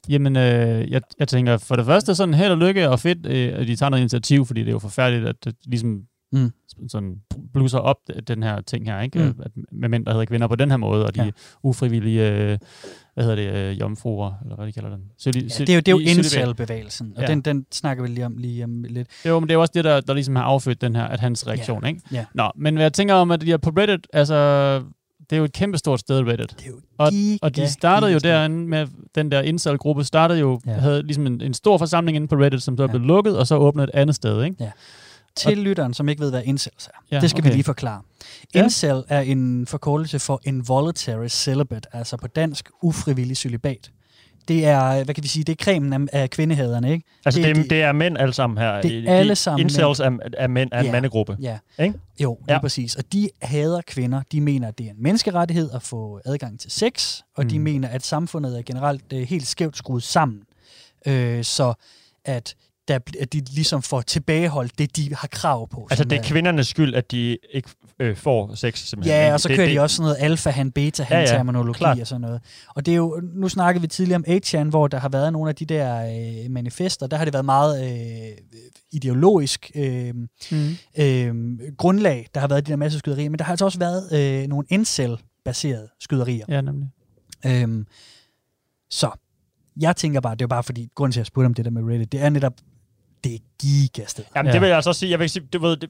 Jamen, øh, jeg, jeg tænker for det første sådan held og lykke og fedt, øh, at de tager noget initiativ, fordi det er jo forfærdeligt, at det ligesom Mm. sådan blusser op, den her ting her, ikke? Mm. Mm. At, med mænd, der hedder kvinder på den her måde, og de Ja. ja. ufrivillige, øh, hvad hedder det, øh, jomfruer, eller hvad de kalder den. Søli, Ja, det er jo, det er jo incel-bevægelsen, og Ja. den, den snakker vi lige om lige om lidt. Jo, men det er jo også det, der, der ligesom har affødt den her, at hans reaktion, ikke? Ja. Nå, men hvad jeg tænker om, at de er på Reddit, altså, det er jo et kæmpestort sted, Reddit. Det er jo Og, og de startede jo derinde med, den der incel-gruppe startede jo, Ja. ja. havde ligesom en, en stor forsamling inde på Reddit, som så er Ja. blevet lukket, og så åbnet et andet sted, ikke? Til lytteren, som ikke ved, hvad incels er. Ja, det skal okay. vi lige forklare. Ja. Incel er en forkortelse for involuntary celibate, altså på dansk ufrivillig celibat. Det er, hvad kan vi sige, det er cremen af, af kvindehaderne, ikke? Altså, Det er det, det, de- det er mænd alle sammen her. Det er alle sammen Incels er, er mænd af en Ja. mandegruppe. Ja. Ikke? Jo, lige Ja. præcis. Og de hader kvinder. De mener, at det er en menneskerettighed at få adgang til sex, og mm. de mener, at samfundet er generelt øh, helt skævt skruet sammen. Øh, så at, der, at de ligesom får tilbageholdt det, de har krav på. Altså, det er kvindernes skyld, at de ikke øh, får sex, simpelthen. Ja, og så det, kører det, de også sådan noget alfa-han, beta-han Ja, ja, terminologi klart. og sådan noget. Og det er jo, nu snakkede vi tidligere om 8chan, hvor der har været nogle af de der øh, manifester, der har det været meget øh, ideologisk øh, Mm. øh, grundlag, der har været de der masse skyderier, men der har altså også været øh, nogle incel-baserede skyderier. Ja, nemlig. Øhm, så jeg tænker bare, det er bare fordi, grunden til at jeg spurgte om det der med Reddit, det er netop, det er gigasted. Jamen, Ja. det vil jeg altså også sige. Jeg vil sige, det, ved, det,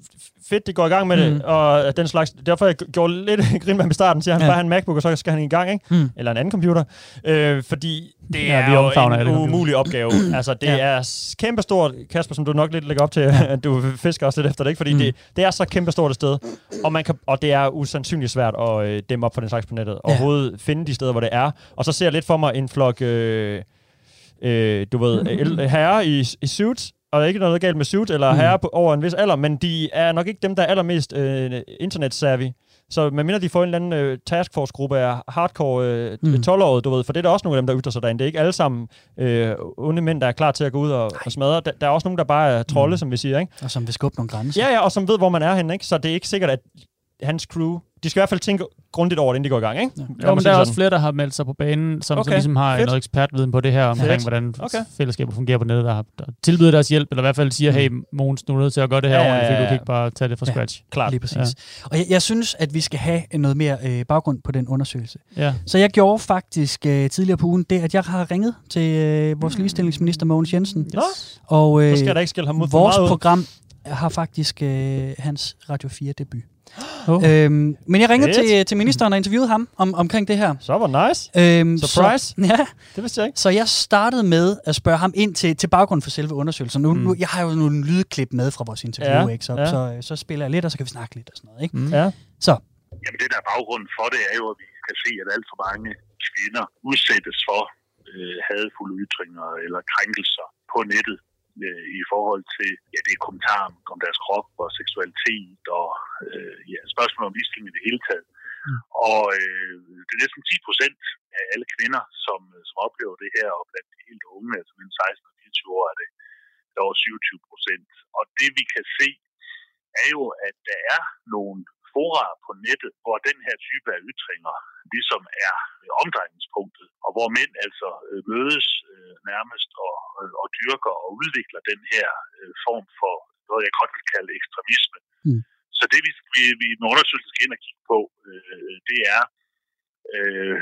fedt, de går i gang med det, Mm. og den slags. Derfor jeg gjorde lidt (laughs) grin med ham i starten, siger han Ja. bare har en MacBook, og så skal han i gang, ikke? Mm. Eller en anden computer. Øh, fordi det Ja, er jo en umulig opgave. (clears throat) altså, det Ja. er kæmpestort, Kasper, som du nok lidt lægger op til, (laughs) at du fisker også lidt efter det, ikke? Fordi Mm. mm. det, det er så kæmpestort et sted, og, man kan, og det er usandsynligt svært at øh, dæmme op for den slags på nettet. Ja. Overhovedet finde de steder, hvor det er. Og så ser jeg lidt for mig en flok... Øh, øh, du ved, el- herrer i, i suits, og der er ikke noget galt med suits, eller Mm. herrer på, over en vis alder, men de er nok ikke dem, der er allermest øh, internet-savvy. Så medmindre de får en eller anden øh, taskforce-gruppe af hardcore øh, Mm. mm. 12-årige, du ved, for det er der også nogle af dem, der ytrer sig derinde. Det er ikke alle sammen øh, onde mænd, der er klar til at gå ud og, og smadre. Der, der er også nogen, der bare er trolde, mm. som vi siger, ikke? Og som vil skubbe nogle grænser. Ja, ja, og som ved, hvor man er henne, ikke? Så det er ikke sikkert, at hans crew, de skal i hvert fald tænke grundigt over det, inden de går i gang, ikke? Ja. Jo, men der er også flere, der har meldt sig på banen, som, okay. som ligesom har fedt. noget ekspertviden på det her, omkring Fedt. hvordan Okay. fællesskaber fungerer på nettet, der, har, der tilbyder deres hjælp, eller i hvert fald siger, hey, Mogens, du er nødt til at gøre det her Ja, ja, ordentligt, fordi ja, du kan ikke bare tage det fra Ja. scratch. Klart. Lige præcis. Ja. Og jeg, jeg synes, at vi skal have noget mere øh, baggrund på den undersøgelse. Ja. Så jeg gjorde faktisk øh, tidligere på ugen det, at jeg har ringet til øh, vores ligestillingsminister Mogens Jensen. Nå, Og øh, så skal der ikke skille ham ud for vores program har faktisk øh, hans Radio 4 debut. Oh. Øhm, men jeg ringede Fedt. til, til ministeren og interviewede ham om, omkring det her. Så var nice. Øhm, Surprise. Så, ja, Det vidste jeg ikke. så jeg startede med at spørge ham ind til, til baggrund for selve undersøgelsen. Nu, Mm. nu, jeg har jo nogle lydklip med fra vores interview, Ja, ikke? Så, ja. så, så spiller jeg lidt, og så kan vi snakke lidt og sådan noget. Ikke? Mm. Ja. Så, Jamen det der er baggrunden for det er jo, at vi kan se, at alt for mange kvinder udsættes for øh, hadfulde ytringer eller krænkelser på nettet øh, i forhold til ja, det er kommentarer om, om deres krop og seksualitet og øh, ja, spørgsmål om ligestilling i det hele taget. Mm. Og øh, det er næsten 10 procent af alle kvinder, som, som oplever det her, og blandt de helt unge, altså mellem 16 og 24 år, er det er over 27 procent. Og det vi kan se, er jo, at der er nogle fora på nettet, hvor den her type af ytringer ligesom er øh, omdrejningspunktet, og hvor mænd altså øh, mødes øh, nærmest og, og dyrker og udvikler den her form for noget, jeg godt vil kalde ekstremisme. Mm. Så det, vi, vi, vi i en undersøgelse skal ind og kigge på, øh, det er, øh,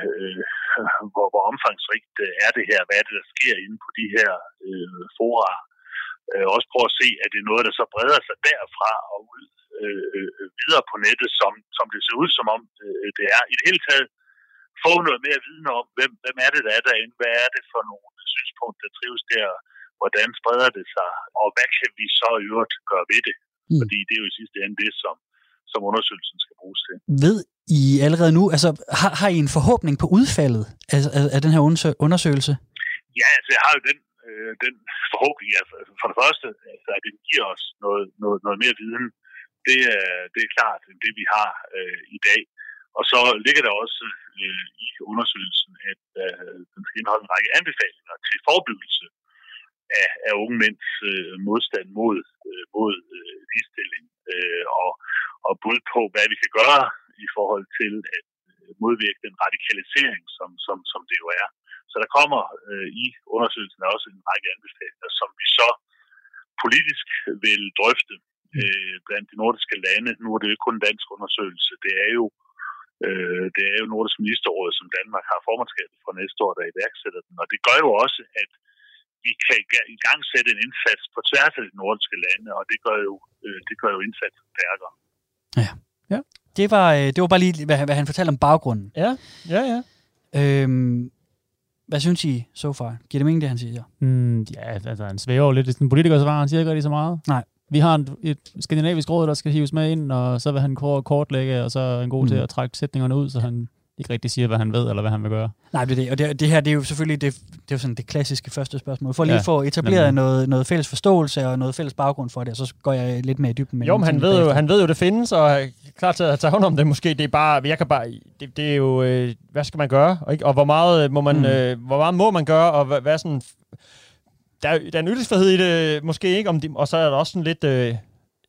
hvor, hvor omfangsrigt er det her, hvad er det, der sker inde på de her øh, fora. Øh, også prøve at se, at det er noget, der så breder sig derfra og ud øh, øh, videre på nettet, som, som det ser ud som om øh, det er. I det hele taget få noget mere viden om, hvem, hvem er det, der er derinde, hvad er det for nogle synspunkter, der trives der, hvordan spreder det sig, og hvad kan vi så i øvrigt gøre ved det? Mm. Fordi det er jo i sidste ende det, som, som undersøgelsen skal bruges til. ved I allerede nu, altså har, har I en forhåbning på udfaldet af, af, af den her undersø- undersøgelse? Ja, altså jeg har jo den, øh, den forhåbning, altså, for det første, altså, at den giver os noget, noget, noget mere viden. Det er, det er klart, øh, det vi har øh, i dag. Og så ligger der også øh, i undersøgelsen, at øh, den skal indeholde en række anbefalinger til forebyggelse af, af unge mænds øh, modstand mod, øh, mod øh, ligestilling øh, og, og bud på, hvad vi kan gøre i forhold til at øh, modvirke den radikalisering, som, som, som det jo er. Så der kommer øh, i undersøgelsen også en række anbefalinger, som vi så politisk vil drøfte øh, blandt de nordiske lande. Nu er det jo ikke kun en dansk undersøgelse, det er jo øh, det er jo Nordisk Ministerråd, som Danmark har formandskabet for næste år, der iværksætter den. Og det gør jo også, at vi kan i gang sætte en indsats på tværs af de nordiske lande, og det gør jo, øh, det gør jo indsatsen stærkere. Det var, øh, det var bare lige, hvad, hvad han fortalte om baggrunden. Ja, ja, ja. Øhm, hvad synes I so far? Giver det mening, det han siger? Mm, ja, altså han svæver jo lidt i sådan politikers svar, han siger ikke rigtig så meget. Nej. Vi har et, et skandinavisk råd, der skal hives med ind, og så vil han kort- kortlægge, og så er han god mm. til at trække sætningerne ud, så han ikke rigtig siger, hvad han ved, eller hvad han vil gøre. Nej, det er det. Og det, det her, det er jo selvfølgelig det, det er jo sådan det klassiske første spørgsmål. For lige Ja, at få etableret nemlig. noget, noget fælles forståelse og noget fælles baggrund for det, og så går jeg lidt mere i dybden med Jo, men han ved, jo, han ved jo, det findes, og er klar til at tage hånd om det måske. Det er bare, jeg kan bare, det, det er jo, øh, hvad skal man gøre? Og, ikke? og hvor meget må man, Mm. øh, hvor meget må man gøre, og hvad, hvad sådan, der, er- der er en ytringsfrihed i det, måske ikke, om de, og så er der også sådan lidt, øh,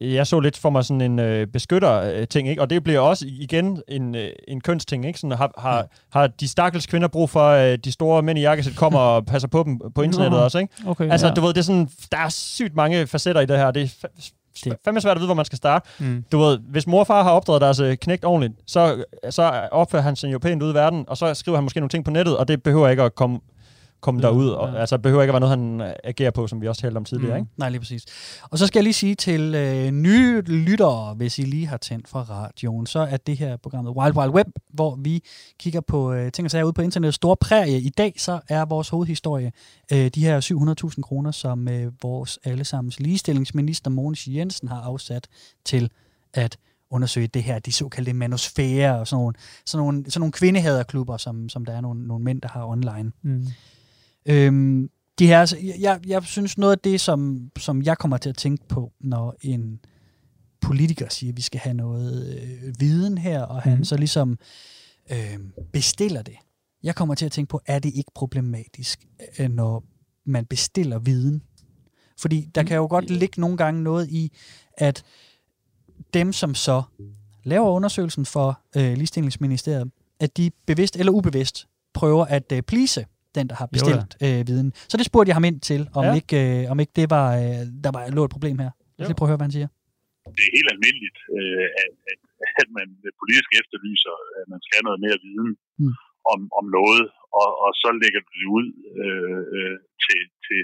jeg så lidt for mig sådan en øh, beskytter-ting, ikke? Og det bliver også igen en, øh, en kønsting, ikke? Sådan, har, har, har de stakkels kvinder brug for, øh, de store mænd i jakkesæt kommer (laughs) og passer på dem på internettet Nå. også, ikke? Okay, Altså, ja. du ved, det er sådan, der er sygt mange facetter i det her. Det er Det- fandme svært at vide, hvor man skal starte. Mm. Du ved, hvis mor og far har opdraget deres øh, knægt ordentligt, så, så opfører han sig jo pænt ud i verden, og så skriver han måske nogle ting på nettet, og det behøver ikke at komme, komme Ja, derud. Og, ja. Altså, behøver ikke at være noget, han øh, agerer på, som vi også talte om tidligere, Mm. ikke? Nej, lige præcis. Og så skal jeg lige sige til øh, nye lyttere, hvis I lige har tændt fra radioen, så er det her programmet Wild Wild Web, hvor vi kigger på øh, ting og sager ude på internettet. Store prærie. I dag så er vores hovedhistorie øh, de her 700.000 kroner, som øh, vores allesammens ligestillingsminister Mogens Jensen har afsat til at undersøge det her, de såkaldte manosfære og sådan nogle, sådan nogle, sådan nogle kvindehaderklubber, som, som der er nogle, nogle mænd, der har online. Mm. Øhm, de her, altså, jeg, jeg synes noget af det, som, som jeg kommer til at tænke på, når en politiker siger, at vi skal have noget øh, viden her, og han Mhm. så ligesom øh, bestiller det. Jeg kommer til at tænke på, er det ikke problematisk, øh, når man bestiller viden? Fordi der kan jo godt ligge nogle gange noget i, at dem, som så laver undersøgelsen for øh, ligestillingsministeriet, at de bevidst eller ubevidst prøver at øh, please den, der har Jo bestilt øh, viden. Så det spurgte jeg ham ind til, om, Ja. ikke, øh, om ikke det var, øh, der var lå et problem her. Jeg Jo. skal prøve at høre, hvad han siger. det er helt almindeligt, øh, at, at, at man politisk efterlyser, at man skal have noget mere viden Mm. mm. om, om noget, og, og så lægger du det ud øh, øh, til, til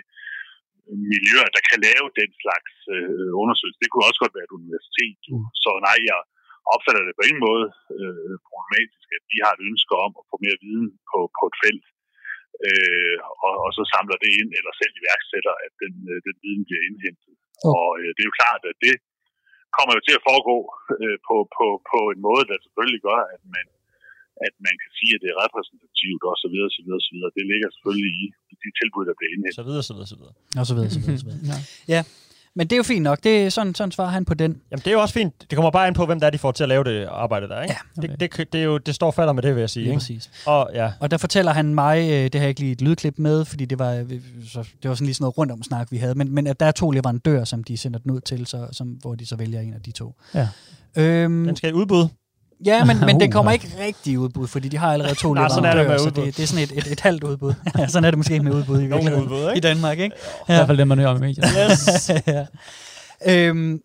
miljøer, der kan lave den slags øh, undersøgelser. Det kunne også godt være et universitet. Jo. Så nej, jeg opfatter det på ingen måde øh, problematisk, at de har et ønske om at få mere viden på, på et felt, øh, og, og så samler det ind, eller selv iværksætter, at den, øh, den viden bliver indhentet. Okay. Og øh, det er jo klart, at det kommer jo til at foregå øh, på, på, på en måde, der selvfølgelig gør, at man, at man kan sige, at det er repræsentativt og så videre, så videre, så videre. Det ligger selvfølgelig i de tilbud, der bliver indhentet. Så videre, så videre, så videre. Og så videre, så videre, så videre. (laughs) Ja. Ja, men det er jo fint nok. Det er sådan, sådan svarer han på den. Jamen, det er jo også fint. Det kommer bare an på, hvem der er, de får til at lave det arbejde der, ikke? Ja, det, det, det, det, er jo, det står falder med det, vil jeg sige. Lige Ikke? præcis. Og ja, Og der fortæller han mig, øh, det har jeg ikke lige et lydklip med, fordi det var, øh, så, det var sådan lige sådan noget rundt om snak, vi havde, men, men at der er to leverandører, som de sender den ud til, så, som, hvor de så vælger en af de to. Ja. Øhm, den skal i udbud. Ja, men, (laughs) men den Uh. kommer ikke rigtig i udbud, fordi de har allerede to (laughs) Nej, sådan er leverandører, det med så udbud. det, det er sådan et, et, et halvt udbud. (laughs) ja, sådan er det måske med udbud i virkeligheden. udbud, ikke? I Danmark, ikke? I hvert fald det, man hører om i medierne. Yes. ja. øhm,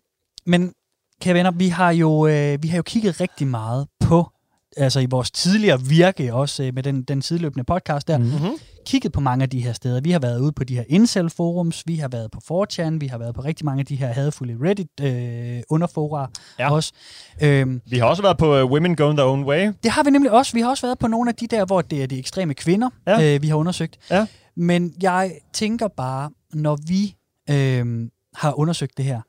men kære venner, vi har jo øh, vi har jo kigget rigtig meget på altså i vores tidligere virke også øh, med den, den sideløbende podcast der, mm-hmm. Kigget på mange af de her steder. Vi har været ude på de her incel-forums, vi har været på 4chan, vi har været på rigtig mange af de her hadfulde Reddit-underfora Ja. øh, også. Øhm, Vi har også været på uh, Women Going Their Own Way. det har vi nemlig også. Vi har også været på nogle af de der, hvor det er de ekstreme kvinder, Ja. ja. øh, vi har undersøgt. Ja. Men jeg tænker bare, når vi øh, har undersøgt det her,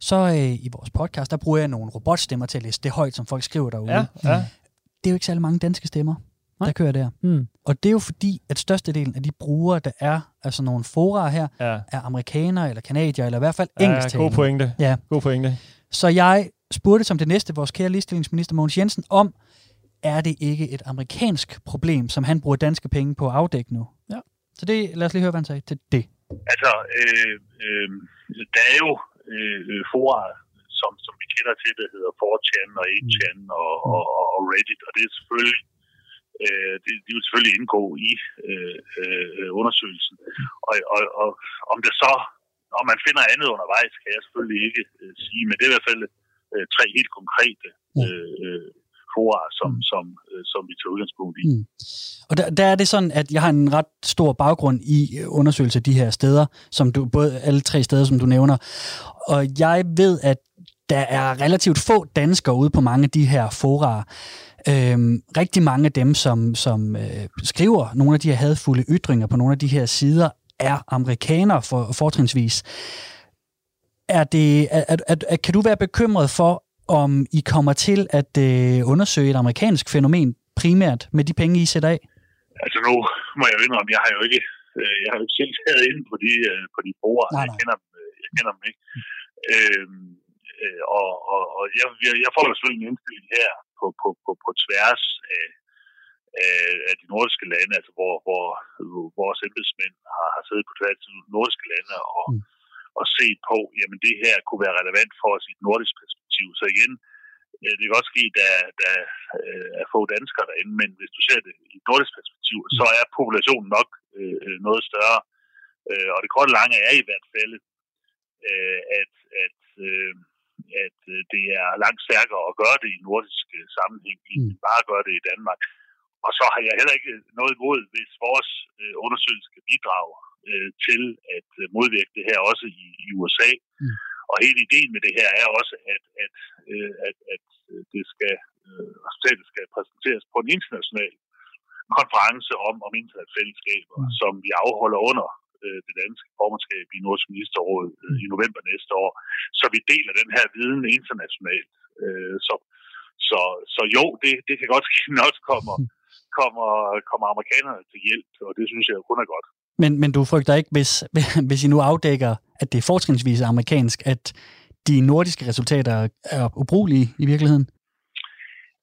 så øh, i vores podcast, der bruger jeg nogle robotstemmer til at læse det højt, som folk skriver derude. Ja, ja. Det er jo ikke særlig mange danske stemmer, Nej. der kører der. Mm. Og det er jo fordi, at størstedelen af de brugere, der er, altså nogle fora her, ja. er amerikanere eller kanadier, eller i hvert fald Ja, engelsk god pointe. Ja. God pointe. Så jeg spurgte som det næste vores kære ligestillingsminister Mogens Jensen om, er det ikke et amerikansk problem, som han bruger danske penge på at afdække nu? Ja. Så det, lad os lige høre, hvad han sagde til det. Altså, øh, øh, der er jo øh, fora, som, som vi kender til, der hedder 4chan og 8chan og, og, og, og Reddit, og det er selvfølgelig øh, det, de vil selvfølgelig indgå i øh, øh, undersøgelsen. Og, og, og om det så, om man finder andet undervejs, kan jeg selvfølgelig ikke øh, sige, men det er i hvert fald øh, tre helt konkrete øh, øh, fora, som, som, øh, som vi tager udgangspunkt i. Mm. Og der, der er det sådan, at jeg har en ret stor baggrund i øh, undersøgelse af de her steder, som du, både alle tre steder, som du nævner. Og jeg ved, at der er relativt få danskere ude på mange af de her forarer. Øhm, rigtig mange af dem, som, som øh, skriver nogle af de her hadfulde ytringer på nogle af de her sider, er amerikanere for, fortrinsvis. Er det, er, er, er, kan du være bekymret for, om I kommer til at øh, undersøge et amerikansk fænomen primært med de penge, I sætter af? Altså nu må jeg jo indrømme, jeg har jo ikke, øh, jeg har jo ikke selv taget ind på de, øh, på de brugere. Nej, Jeg nej. kender dem, øh, jeg kender dem ikke. Øhm, øh, og, og, og jeg, jeg, jeg får jo selvfølgelig en indstilling her på, på, på, på tværs af, af, af de nordiske lande, altså hvor, hvor, hvor vores embedsmænd har, har siddet på tværs af de nordiske lande og, Mm. mm. og set på, jamen det her kunne være relevant for os i et nordisk perspektiv. Så igen, øh, det kan også ske, at der, der øh, er få danskere derinde, men hvis du ser det i et nordisk perspektiv, så er populationen nok øh, noget større. Øh, og det korte lange er i hvert fald, øh, at, at, øh, at øh, det er langt stærkere at gøre det i nordisk øh, sammenhæng, end Mm. bare at gøre det i Danmark. Og så har jeg heller ikke noget imod, hvis vores øh, undersøgelse kan bidrage øh, til at øh, modvirke det her også i, i USA. Mm. Og hele ideen med det her er også, at, at, øh, at, at det skal, øh, resultatet skal præsenteres på en international konference om, om internetfællesskaber, mm. som vi afholder under øh, det danske formandskab i Nordisk Ministerråd øh, i november næste år. Så vi deler den her viden internationalt. Øh, så, så, så jo, det, det kan godt (laughs) ske, at den også kommer, kommer, kommer amerikanerne til hjælp, og det synes jeg kun er godt. Men, men du frygter ikke, hvis, (laughs) hvis I nu afdækker, at det er fortrinsvis amerikansk, at de nordiske resultater er ubrugelige i virkeligheden?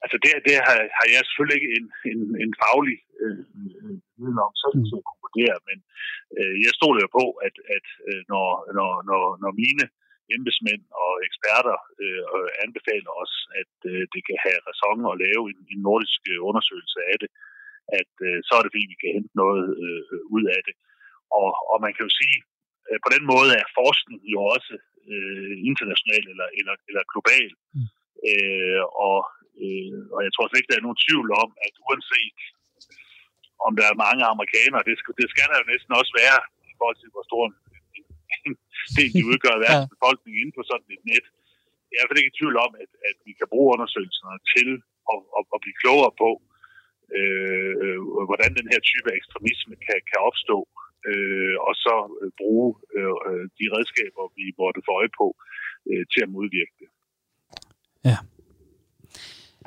Altså det, det har, har jeg selvfølgelig ikke en, en, en faglig øh, øh, viden om selv Mm. til at konkludere, men øh, jeg stoler jo på, at, at øh, når, når, når, når mine embedsmænd og eksperter øh, anbefaler os, at øh, det kan have ræson at lave en, en nordisk øh, undersøgelse af det, at øh, så er det fordi, vi kan hente noget øh, ud af det. Og, og man kan jo sige, øh, på den måde er forskning jo også øh, international eller, eller, eller global. Mm. Øh, og, øh, og jeg tror slet ikke, der er nogen tvivl om, at uanset om der er mange amerikanere, det skal, det skal der jo næsten også være, i forhold til, hvor stor en, en del de udgør af (laughs) verdens befolkning inden for sådan et net. Jeg er i hvert fald ikke i tvivl om, at, at vi kan bruge undersøgelserne til at, at, at blive klogere på, øh, hvordan den her type ekstremisme kan, kan opstå, øh, og så øh, bruge øh, de redskaber, vi måtte få øje på, øh, til at modvirke det. Ja.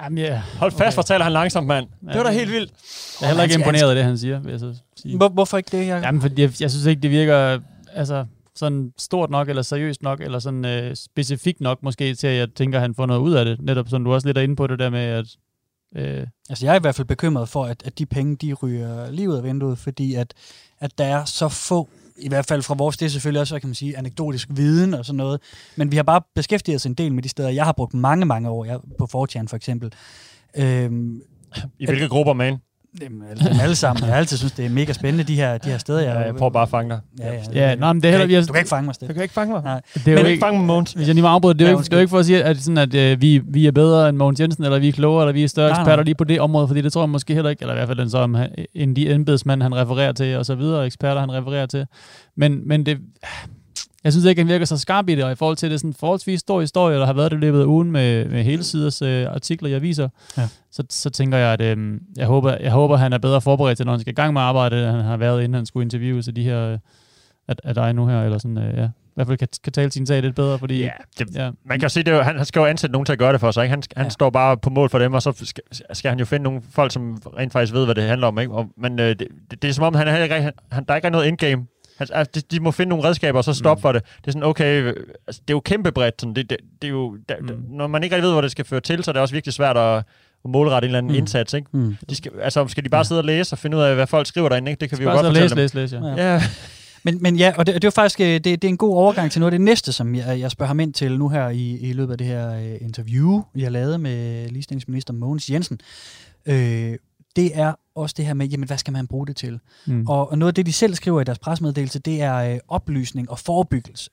Jamen, ja. Hold fast, hvor taler han langsomt, mand. Det var da helt vildt. Jeg er heller ikke imponeret af det, han siger, vil jeg så sige. Hvor, hvorfor ikke det, Jacob? Jamen, for jeg, jeg synes ikke, det virker altså, sådan stort nok, eller seriøst nok, eller sådan øh, specifikt nok måske, til at jeg tænker, at han får noget ud af det. Netop sådan, du også lidt er inde på det der med, at Øh. Altså jeg er i hvert fald bekymret for, at, at de penge, de ryger lige ud af vinduet, fordi at, at der er så få, i hvert fald fra vores, det er selvfølgelig også, kan man sige, anekdotisk viden og sådan noget, men vi har bare beskæftiget os en del med de steder. Jeg har brugt mange, mange år jeg, på 4 for eksempel. Øhm, I hvilke at, grupper, man? Dem, dem alle sammen. Jeg har altid synes, det er mega spændende, de her, de her steder. Jeg, ja, jeg prøver bare at fange dig. Ja, ja, ja nej, men det er heller, ikke, du kan ikke fange mig, Steffen. Du kan ikke fange mig. Nej. Det er men jo ikke fange mig, Måns. Hvis jeg lige må afbryde, det er, ja, ikke, det er jo ikke for at sige, at, sådan, at øh, vi, vi er bedre end Mogens Jensen, eller vi er klogere, eller vi er større nej, eksperter nej. lige på det område, fordi det tror jeg måske heller ikke, eller i hvert fald den som, end de embedsmænd, han refererer til, og så videre, eksperter, han refererer til. Men, men det, jeg synes ikke, han virker så skarp i det, og i forhold til det sådan forholdsvis stor historie, der har været det løbet af ugen med, med hele siders øh, artikler i aviser, ja. så, så tænker jeg, at øh, jeg, håber, jeg håber, han er bedre forberedt til, når han skal i gang med arbejde, end han har været, inden han skulle interviewe til de her, øh, at, at dig nu her, eller sådan, øh, ja. I hvert fald kan, kan tale sin sag lidt bedre, fordi... Ja, det, ja. man kan se, det jo, han, han skal jo ansætte nogen til at gøre det for sig. Ikke? Han, han ja. står bare på mål for dem, og så skal, skal han jo finde nogle folk, som rent faktisk ved, hvad det handler om. Ikke? Og, men øh, det, det, det, er som om, han er ikke, han, der er ikke noget endgame Altså, de, de må finde nogle redskaber, og så stoppe mm. for det. Det er sådan, okay, altså, det er jo kæmpe bredt. Sådan, det, det, det er jo, der, mm. Når man ikke rigtig ved, hvor det skal føre til, så er det også virkelig svært at, at målrette en eller anden mm. indsats. Ikke? Mm. De skal, altså, skal de bare ja. sidde og læse og finde ud af, hvad folk skriver derinde? Ikke? Det kan vi jo godt fortælle læse, læse, læse, ja. ja. (laughs) Men, men ja, og det, det er faktisk øh, det, det er en god overgang til noget af det næste, som jeg, jeg spørger ham ind til nu her i, i løbet af det her uh, interview, vi har lavet med ligestillingsminister Mogens Jensen. Øh, det er også det her med, jamen hvad skal man bruge det til? Mm. Og, og noget af det, de selv skriver i deres presmeddelelse, det er øh, oplysning og forebyggelse.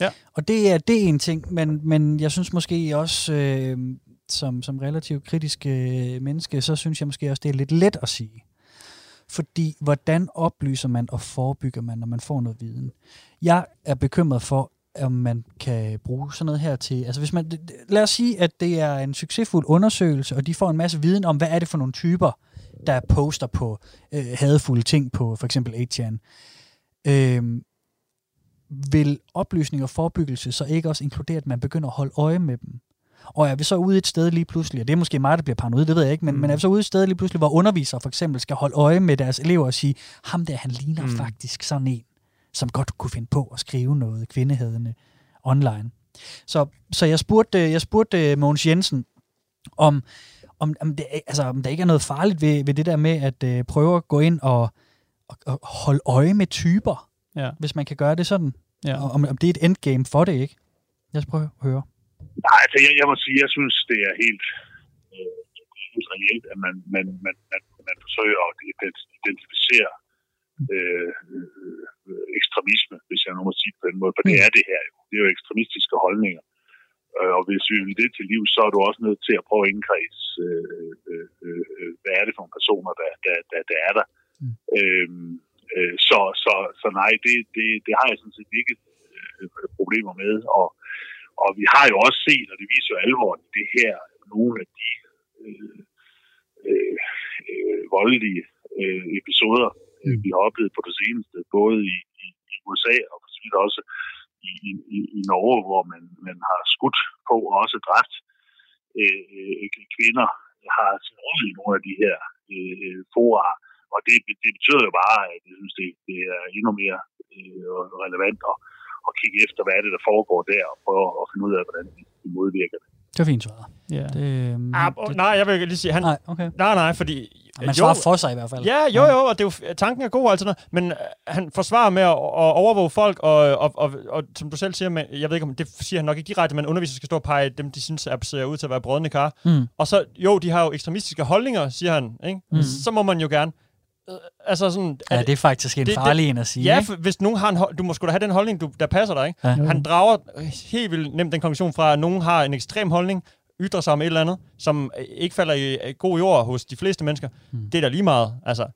Ja. Og det er, det er en ting, men, men jeg synes måske også, øh, som, som relativt kritisk øh, menneske, så synes jeg måske også, det er lidt let at sige. Fordi hvordan oplyser man og forebygger man, når man får noget viden? Jeg er bekymret for, om man kan bruge sådan noget her til... Altså hvis man, lad os sige, at det er en succesfuld undersøgelse, og de får en masse viden om, hvad er det for nogle typer, der poster på øh, hadefulde ting på for eksempel 8chan. Øh, vil oplysning og forebyggelse så ikke også inkludere, at man begynder at holde øje med dem? Og er vi så ude et sted lige pludselig, og det er måske mig, der bliver paranoid, det ved jeg ikke, men, mm. men er vi så ude et sted lige pludselig, hvor undervisere for eksempel skal holde øje med deres elever og sige, ham der, han ligner mm. faktisk sådan en, som godt kunne finde på at skrive noget kvindehedende online. Så, så jeg spurgte, jeg spurgte Mogens Jensen, om, om, om, det, altså, om der ikke er noget farligt ved, ved det der med at øh, prøve at gå ind og, og, og holde øje med typer, ja. hvis man kan gøre det sådan. Ja. Og, om, om det er et endgame for det, ikke? Lad os prøve at høre. Nej, altså jeg, jeg må sige, jeg synes, det er helt, øh, helt reelt, at man, man, man, man, man forsøger at identificere øh, øh, ekstremisme, hvis jeg nu må sige det på den måde, for det er det her jo. Det er jo ekstremistiske holdninger. Øh, og hvis vi vil det til liv, så er du også nødt til at prøve at indkreds, øh, øh, øh, hvad er det for nogle personer, der, der, der, der er der. Mm. Øhm, øh, så, så, så nej, det, det, det har jeg sådan set ikke øh, problemer med. Og, og vi har jo også set, og det viser jo alvoren i det her, nogle af de øh, øh, øh, voldelige øh, episoder, mm. vi har oplevet på det seneste, både i, i, i USA og for også i, i, i Norge, hvor man, man har skudt på og også dræbt øh, øh, øh kvinder, har altså sin rolle i nogle af de her øh, fora. Og det, det betyder jo bare, at jeg synes, det, det er endnu mere øh, relevant at, at kigge efter, hvad er det, der foregår der, og prøve at finde ud af, hvordan vi modvirker det. Det var fint svaret. Ja. Det, øhm, Ah, det, nej, jeg vil lige sige, han, nej, okay. nej, nej, fordi... Man svarer for sig i hvert fald. Ja, jo, jo, og det er jo, tanken er god og alt sådan noget, men øh, han forsvarer med at, at overvåge folk, og, og, og, og, som du selv siger, med, jeg ved ikke om, det siger han nok ikke direkte, men underviser skal stå og pege dem, de synes er, ser ud til at være brødende kar. Mm. Og så, jo, de har jo ekstremistiske holdninger, siger han, ikke? Mm. Så må man jo gerne. Øh, altså sådan... Ja, det er faktisk en det- det- farlig en at sige. Ja, for hvis nogen har en, du må sgu da have den holdning, du, der passer dig, ikke? Ja. Han drager helt vildt nemt den konklusion fra, at nogen har en ekstrem holdning, ytrer sig om et eller andet, som øh, ikke falder i øh, god jord hos de fleste mennesker. Mm. Det er da lige meget. Altså,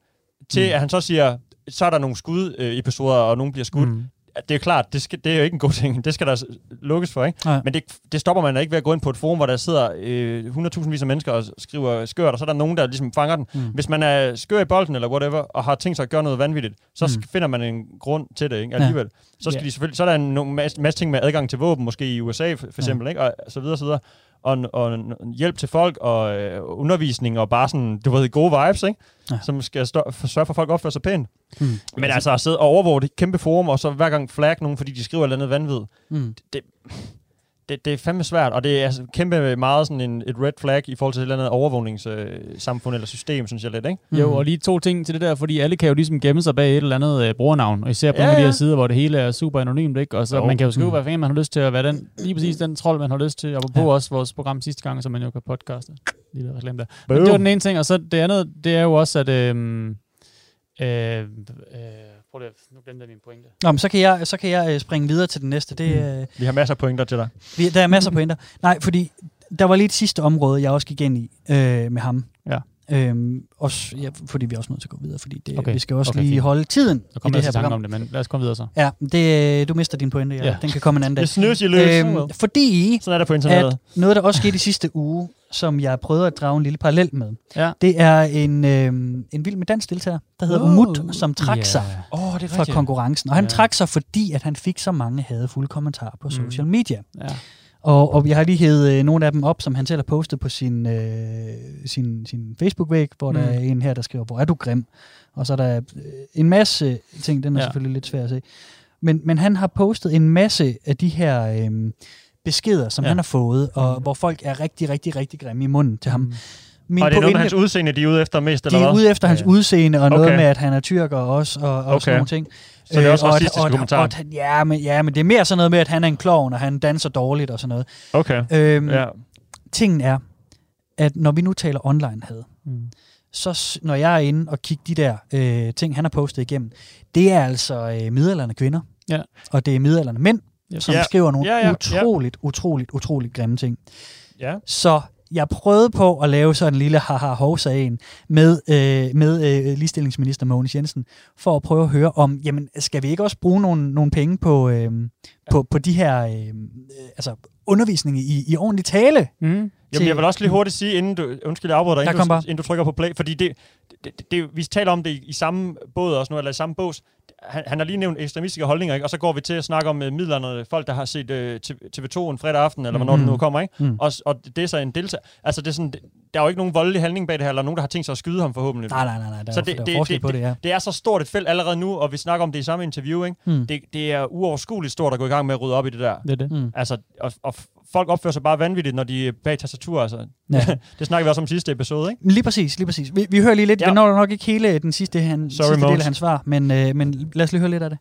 til at han så siger, så er der nogle skud-episoder, og nogen bliver skudt. Mm. Det er klart, det, skal, det er jo ikke en god ting. Det skal der lukkes for, ikke? Nej. Men det, det stopper man da ikke ved at gå ind på et forum, hvor der sidder øh, 100.000 vis af mennesker og skriver skørt, og så er der nogen, der ligesom fanger den. Mm. Hvis man er skør i bolden eller whatever, og har tænkt sig at gøre noget vanvittigt, så Mm. finder man en grund til det, ikke? Alligevel. Så, skal Ja. de selvfølgelig, så er der en masse, masse ting med adgang til våben, måske i USA for, for eksempel, ikke? Og så videre, så videre. Og, og hjælp til folk, og øh, undervisning, og bare sådan, du ved, gode vibes, ikke? Ja. Ja. Som skal stå, for, sørge for, at folk opfører sig pænt. Mm. Men altså at sidde og overvåge det kæmpe forum, og så hver gang flag nogen, fordi de skriver et eller andet vanvid, Mm. det, det, det er fandme svært, og det er altså kæmpe meget sådan en, et red flag i forhold til et eller andet overvågningssamfund eller system, synes jeg lidt, ikke? Jo, Mm. og lige to ting til det der, fordi alle kan jo ligesom gemme sig bag et eller andet øh, brugernavn, og især på Ja, nogle af de her sider, hvor det hele er super anonymt, ikke? Og så Jo. man kan jo skrive, Mm. hvad fanden man har lyst til at være den, lige præcis den trold, man har lyst til, og på Ja. også vores program sidste gang, som man jo kan podcaste. Lige lidt reklame der. Men det var den ene ting, og så det andet, det er jo også, at... Øhm, øh, øh, prøv lige, nu glemte jeg min pointe. Nå, men så kan jeg, så kan jeg øh, springe videre til den næste. Det, øh, Vi har masser af pointer til dig. vi, der er masser af pointer. Nej, fordi der var lige et sidste område, jeg også gik ind i øh, med ham. Ja. Øhm, også, ja, fordi vi er også nødt til at gå videre, fordi det, okay. Vi skal også Okay, lige fint. holde tiden Så i det her program. om det, men lad os komme videre så. Ja, det, øh, du mister din pointe, ja. Ja. Den kan komme en anden dag. Det snøs i løs. Øhm, fordi Sådan er det på internettet. at noget, der også skete i sidste uge, som jeg prøvede at drage en lille parallel med, Ja. det er en, øh, en vild med dansk deltager, der hedder Wow. Umut, som trak Ja. sig oh, det er fra konkurrencen. Og han Ja. trak sig, fordi at han fik så mange hadefulde kommentarer på Mm. social media. Ja. Og, og jeg har lige hævet øh, nogle af dem op, som han selv har postet på sin, øh, sin, sin Facebook-væg, hvor mm. der er en her, der skriver, hvor er du grim? Og så er der øh, en masse ting, den er. Ja. selvfølgelig lidt svær at se. Men, men han har postet en masse af de her øh, beskeder, som ja. Han har fået, og Mm. hvor folk er rigtig, rigtig, rigtig grimme i munden til ham. Mm. Min Og det er noget med hans udseende, de er ude efter mest, de eller er hvad? ude efter hans Ja. udseende, og noget Okay. med, at han er tyrker også, og, og okay. sådan nogle ting. Så det er også Øh, og racistiske og at- kommentarer? og Ja men, ja, men det er mere sådan noget med, at han er en klovn, og han danser dårligt og sådan noget. Okay. Øhm, Ja. Tingen er, at når vi nu taler online had, Mm. så når jeg er inde og kigger de der øh, ting, han har postet igennem, det er altså øh, midalderne kvinder, Ja. og det er midalderne mænd, Ja. som Ja. skriver nogle Ja, ja, ja. utroligt, utroligt, utroligt grimme ting. ja. Så jeg prøvede på at lave sådan en lille haha hovsa en med, øh, med øh, ligestillingsminister Mogens Jensen, for at prøve at høre om, jamen skal vi ikke også bruge nogle, nogle penge på, øh, på, på de her, øh, altså undervisning i, i ordentlig tale? Mm. Jamen, til- jeg vil også lige hurtigt sige, inden du, undskyld, jeg afbryder inden, du, inden du trykker på play, fordi det, det, det, det, vi taler om det i, i samme båd også nu, eller i samme bås. Han, han har lige nævnt ekstremistiske holdninger, ikke? og så går vi til at snakke om uh, midlerne, folk, der har set uh, TV2 en fredag aften, eller hvornår Mhm. det nu kommer, ikke? Mm. Og, og det er så en deltager. Altså, det er sådan, det, der er jo ikke nogen voldelig handling bag det her, eller nogen, der har tænkt sig at skyde ham forhåbentlig. Nej, nej, nej, nej der, Så er, det- der er det- forskel det- på det, ja. Det er så stort et felt allerede nu, og vi snakker om det i samme interview, ikke? Mm. Det, det er uoverskueligt stort at gå i gang med at rydde op i det der. Det er det. Mm. Altså, og, og folk opfører sig bare vanvittigt, når de er bag tastatur, altså. Ja. (laughs) det snakker vi også om sidste episode, ikke? Men Lige præcis, lige præcis. Vi, vi hører lige lidt, ja. Ja. vi når nok ikke hele den sidste, han, Sorry, sidste del af hans svar, men, øh, men lad os lige høre lidt af det.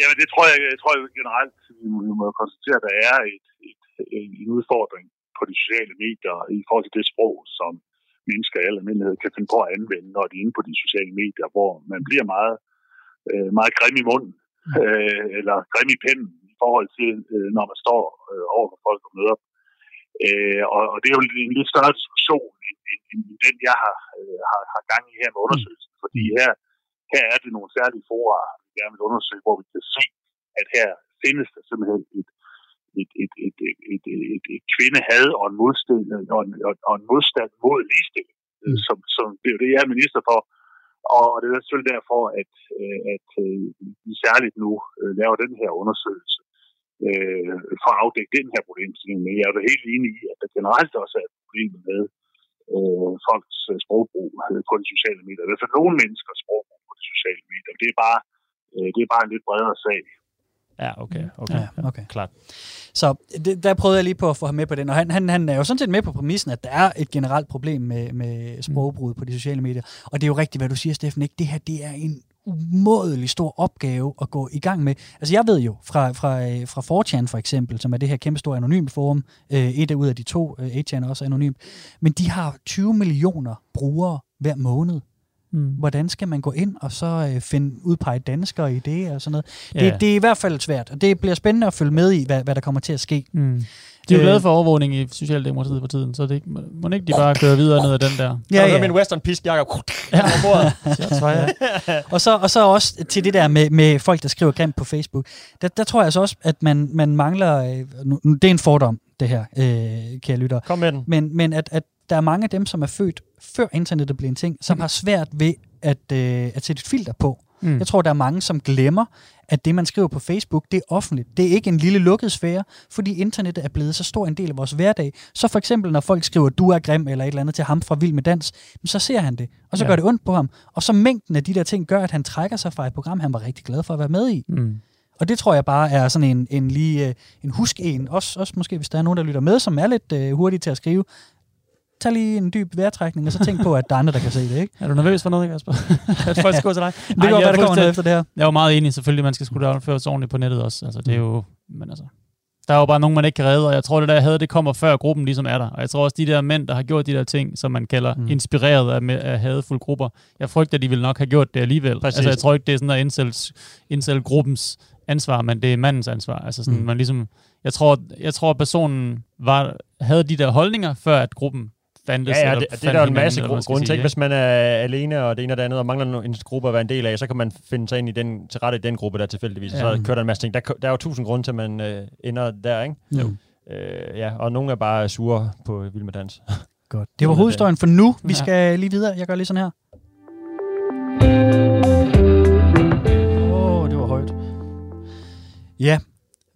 Jamen, det tror jeg, jeg tror jeg generelt, vi må, vi må konstatere, at der er et, et, en, en udfordring på de sociale medier i forhold til det sprog, som mennesker i al almindelighed kan finde på at anvende, når de er inde på de sociale medier, hvor man bliver meget, øh, meget grim i munden, øh, eller grim i pinden i forhold til, øh, når man står øh, over for folk og møder dem. Øh, og, og det er jo en lidt større diskussion, end, end, end den, jeg har, øh, har, har gang i her med undersøgelsen, fordi her, her er det nogle særlige fora, vi gerne vil undersøge, hvor vi kan se, at her findes der simpelthen et, et, et, et, et, et, et, et kvindehad og en modstand, og en, og, en modstand mod ligestilling, mm. som, som det er jo det, jeg er minister for. Og det er selvfølgelig derfor, at, øh, at øh, vi særligt nu øh, laver den her undersøgelse øh, for at afdække den her problemstilling. Men jeg er jo helt enig i, at der generelt også er et problem med øh, folks øh, sprogbrug øh, på de sociale medier. Det er for nogle menneskers sprogbrug på de sociale medier. Det er bare, øh, det er bare en lidt bredere sag. Ja, okay. okay. Ja, okay. Klart. Så det, der prøvede jeg lige på at få ham med på den, og han, han, han er jo sådan set med på præmissen, at der er et generelt problem med, med sprogbrud på de sociale medier. Og det er jo rigtigt, hvad du siger, Steffen, ikke? Det her, det er en umådelig stor opgave at gå i gang med. Altså jeg ved jo fra, fra, øh, fra 4chan for eksempel, som er det her kæmpe store anonyme forum, øh, et af ud af de to, øh, 8chan er også anonym, men de har 20 millioner brugere hver måned. Mm. Hvordan skal man gå ind og så øh, finde udpege danskere i det og sådan noget? Det, Ja. det er i hvert fald svært, og det bliver spændende at følge med i, hvad, hvad der kommer til at ske. Mm. De er jo Øh. glade for overvågning i Socialdemokratiet for tiden, så det ikke, må ikke de bare køre videre ned ad den der. Ja, ja. min western pisk, Jacob. Ja. (laughs) Ja. (laughs) Og så, og så også til det der med, med folk, der skriver grimt på Facebook. Der, der tror jeg altså også, at man, man mangler... Øh, nu, det er en fordom, det her, øh, kære lytter. Kom med den. Men, men at, at der er mange af dem, som er født før internettet blev en ting, som har svært ved at, øh, at sætte et filter på. Mm. Mm. Jeg tror, der er mange, som glemmer, at det, man skriver på Facebook, det er offentligt. Det er ikke en lille lukket sfære, fordi internettet er blevet så stor en del af vores hverdag. Så for eksempel, når folk skriver, du er grim eller et eller andet til ham fra Vild med Dans, så ser han det, og så Ja. gør det ondt på ham. Og så mængden af de der ting gør, at han trækker sig fra et program, han var rigtig glad for at være med i. Mm. Og det tror jeg bare er sådan en, en lige øh, en husk en. Også, også måske, hvis der er nogen, der lytter med, som er lidt øh, hurtige til at skrive. Tag lige en dyb vejrtrækning, og så tænk på, at der er andre, der kan se det, ikke? Er du nervøs for noget, Kasper? (laughs) at folk skal gå til dig? Det godt være, der kommer noget efter det her. Jeg er jo meget enig, selvfølgelig, man skal skulle opføre sig ordentligt på nettet også. Altså, det er jo, men altså, der er jo bare nogen, man ikke kan redde, og jeg tror, det der jeg havde, det kommer før gruppen ligesom er der. Og jeg tror også, de der mænd, der har gjort de der ting, som man kalder Mm. mm. inspireret af, af hadefulde grupper, jeg frygter, de vil nok have gjort det alligevel. Præcis. Altså, jeg tror ikke, det er sådan der incels, incel-gruppens ansvar, men det er mandens ansvar. Altså sådan, Mm. mm. man ligesom, jeg tror, jeg tror, at personen var, havde de der holdninger, før at gruppen fandtes. Ja, ja, eller det, det er der jo en masse eller hvad man gru- skal grunde til. Hvis man er alene og det ene og det andet, og mangler en gruppe at være en del af, så kan man finde sig ind i den, til rette i den gruppe der tilfældigvis. Ja. Ja. Så kører der en masse ting. Der, der er jo tusind grunde til, at man øh, ender der, ikke? Jo. Øh, ja, og nogle er bare sure på Vild med Dans. (laughs) Godt. Det var hovedstøjen for nu. Vi Ja. skal lige videre. Jeg gør lige sådan her. Åh, oh, det var højt. Ja,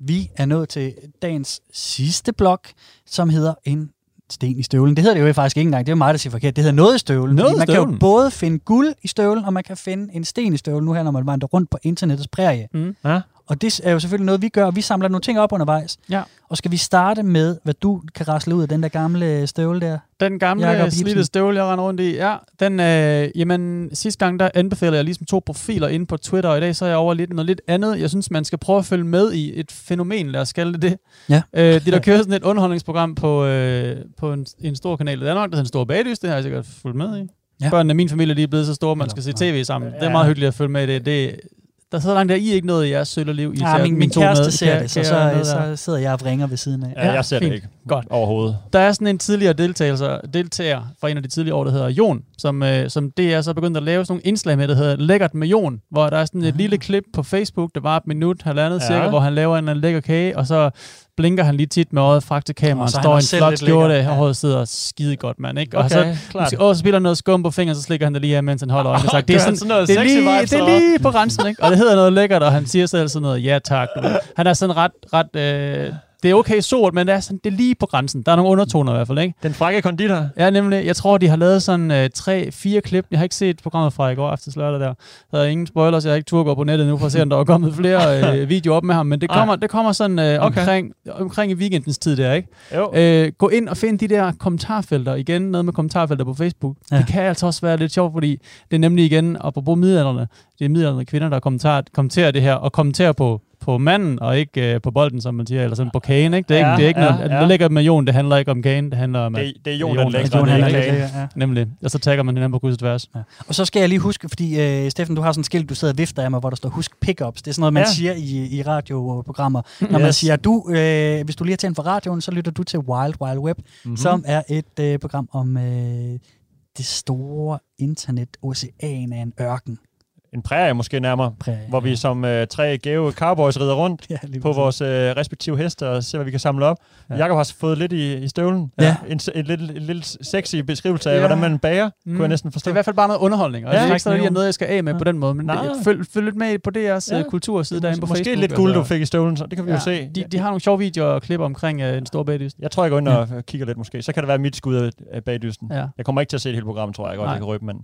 vi er nået til dagens sidste blok, som hedder en sten i støvlen. Det hedder det jo faktisk ikke engang. Det er jo mig, der siger forkert. Det hedder noget i støvlen. Noget man kan jo støvlen. både finde guld i støvlen, og man kan finde en sten i støvlen nu her, når man vandrer rundt på internettets prærie. Mm. Ja. Og det er jo selvfølgelig noget, vi gør, og vi samler nogle ting op undervejs. Ja. Og skal vi starte med, hvad du kan rasle ud af den der gamle støvle der? Den gamle slidte støvle, jeg render rundt i. Ja, den, øh, jamen, sidste gang, der anbefalede jeg ligesom to profiler inde på Twitter, og i dag så er jeg over lidt noget lidt andet. Jeg synes, man skal prøve at følge med i et fænomen, lad os kalde det det. Ja. Øh, de der kører sådan et underholdningsprogram på, øh, på en, en stor kanal i Danmark, der hedder En Stor Bagdys, det har jeg sikkert fulgt med i. Ja. Børnene af min familie, de er blevet så store, man Eller- skal se tv sammen. Det Ja. er meget hyggeligt at følge med i det. det der sidder langt der, I er ikke noget i jeres sølle liv. I Ja, ser min, min kæreste med- ser kan- det, så, så, jeg så, der? så sidder jeg og vringer ved siden af. Ja, Ja, jeg ser fint. det ikke Godt. overhovedet. Der er sådan en tidligere deltager, deltager fra en af de tidligere år, der hedder Jon, som, øh, som det er så begyndt at lave sådan nogle indslag med, der hedder Lækkert med Jon, hvor der er sådan et lille klip på Facebook, der var et minut, halvandet Ja. ja. cirka, hvor han laver en eller anden lækker kage, og så blinker han lige tit med øjet frem til kameraet, er står i en flot skjorte, og håret sidder skide godt, mand. Ikke? Og så, Okay, klart. og så spiller noget skum på fingeren, så slikker han det lige af, mens han holder øjnene. sagt, Det er, sådan, sådan noget det, er lige, vibes, det er lige på grænsen, ikke? Og det hedder noget lækkert, og han siger selv sådan noget, ja tak. Han er sådan ret, ret øh, det er okay sort, men det er, sådan, det er lige på grænsen. Der er nogle undertoner i hvert fald, ikke? Den frække konditor. Ja, nemlig. Jeg tror, de har lavet sådan øh, tre, fire klip. Jeg har ikke set programmet fra i går aftes lørdag der. Der er ingen spoilers. Jeg har ikke tur gå på nettet nu for at se, om der er kommet flere (laughs) øh, videoer op med ham. Men det kommer, det kommer sådan øh, Okay. omkring, omkring i weekendens tid der, ikke? Jo. Øh, gå ind og find de der kommentarfelter. Igen, noget med kommentarfelter på Facebook. Ja. Det kan altså også være lidt sjovt, fordi det er nemlig igen, apropos middelalderne, det er middelalderne kvinder, der kommenterer, kommenterer det her, og kommenterer på, på manden, og ikke øh, på bolden, som man siger, eller sådan på kagen, ikke? Det er ikke, Ja, det er ikke ja, noget, ja. det ligger med Jon, det handler ikke om kagen, det handler om, Det, det er Jon, der-. Jon, det ikke lidt kagen. lækker, ja. Nemlig. Og så tagger man hinanden på kryds og tværs. Og så skal jeg lige huske, fordi øh, Steffen, du har sådan en skilt, du sidder og vifter af mig, hvor der står husk pickups. Det er sådan noget, man Ja. ja. siger i, i radioprogrammer. Når man Yes. siger, du, øh, hvis du lige har tændt for radioen, så lytter du til Wild Wild Web, Mhm. mm-hmm. som er et øh, program om øh, det store internet-ocean af en ørken. En prærie måske nærmere. Prærie, Hvor vi som øh, tre gave cowboys rider rundt (laughs) ja, lige på vores øh, respektive heste og ser, hvad vi kan samle op. Ja. Ja. Jakob har fået lidt i, i støvlen. Ja. En, en, lille, en lille sexy beskrivelse af, Ja. hvordan man bager, mm. kunne jeg næsten Det forstå. er i hvert fald bare noget underholdning, og Ja, ja, det er ikke nævnt. noget, jeg skal af med Ja. på den måde, men Nej. det, følg, følg lidt med på DR's Ja. ja. kulturside derinde på Måske Facebook. lidt guld, du fik i støvlen, så det kan vi jo se. De, de har nogle sjove videoer og klipper omkring uh, en stor bagdyst. Jeg tror, jeg går ind og øh, kigger lidt måske. Så kan det være mit skud af- bagdysten. Ja. Jeg kommer ikke til at se et helt program, tror jeg godt, jeg kan røbe, men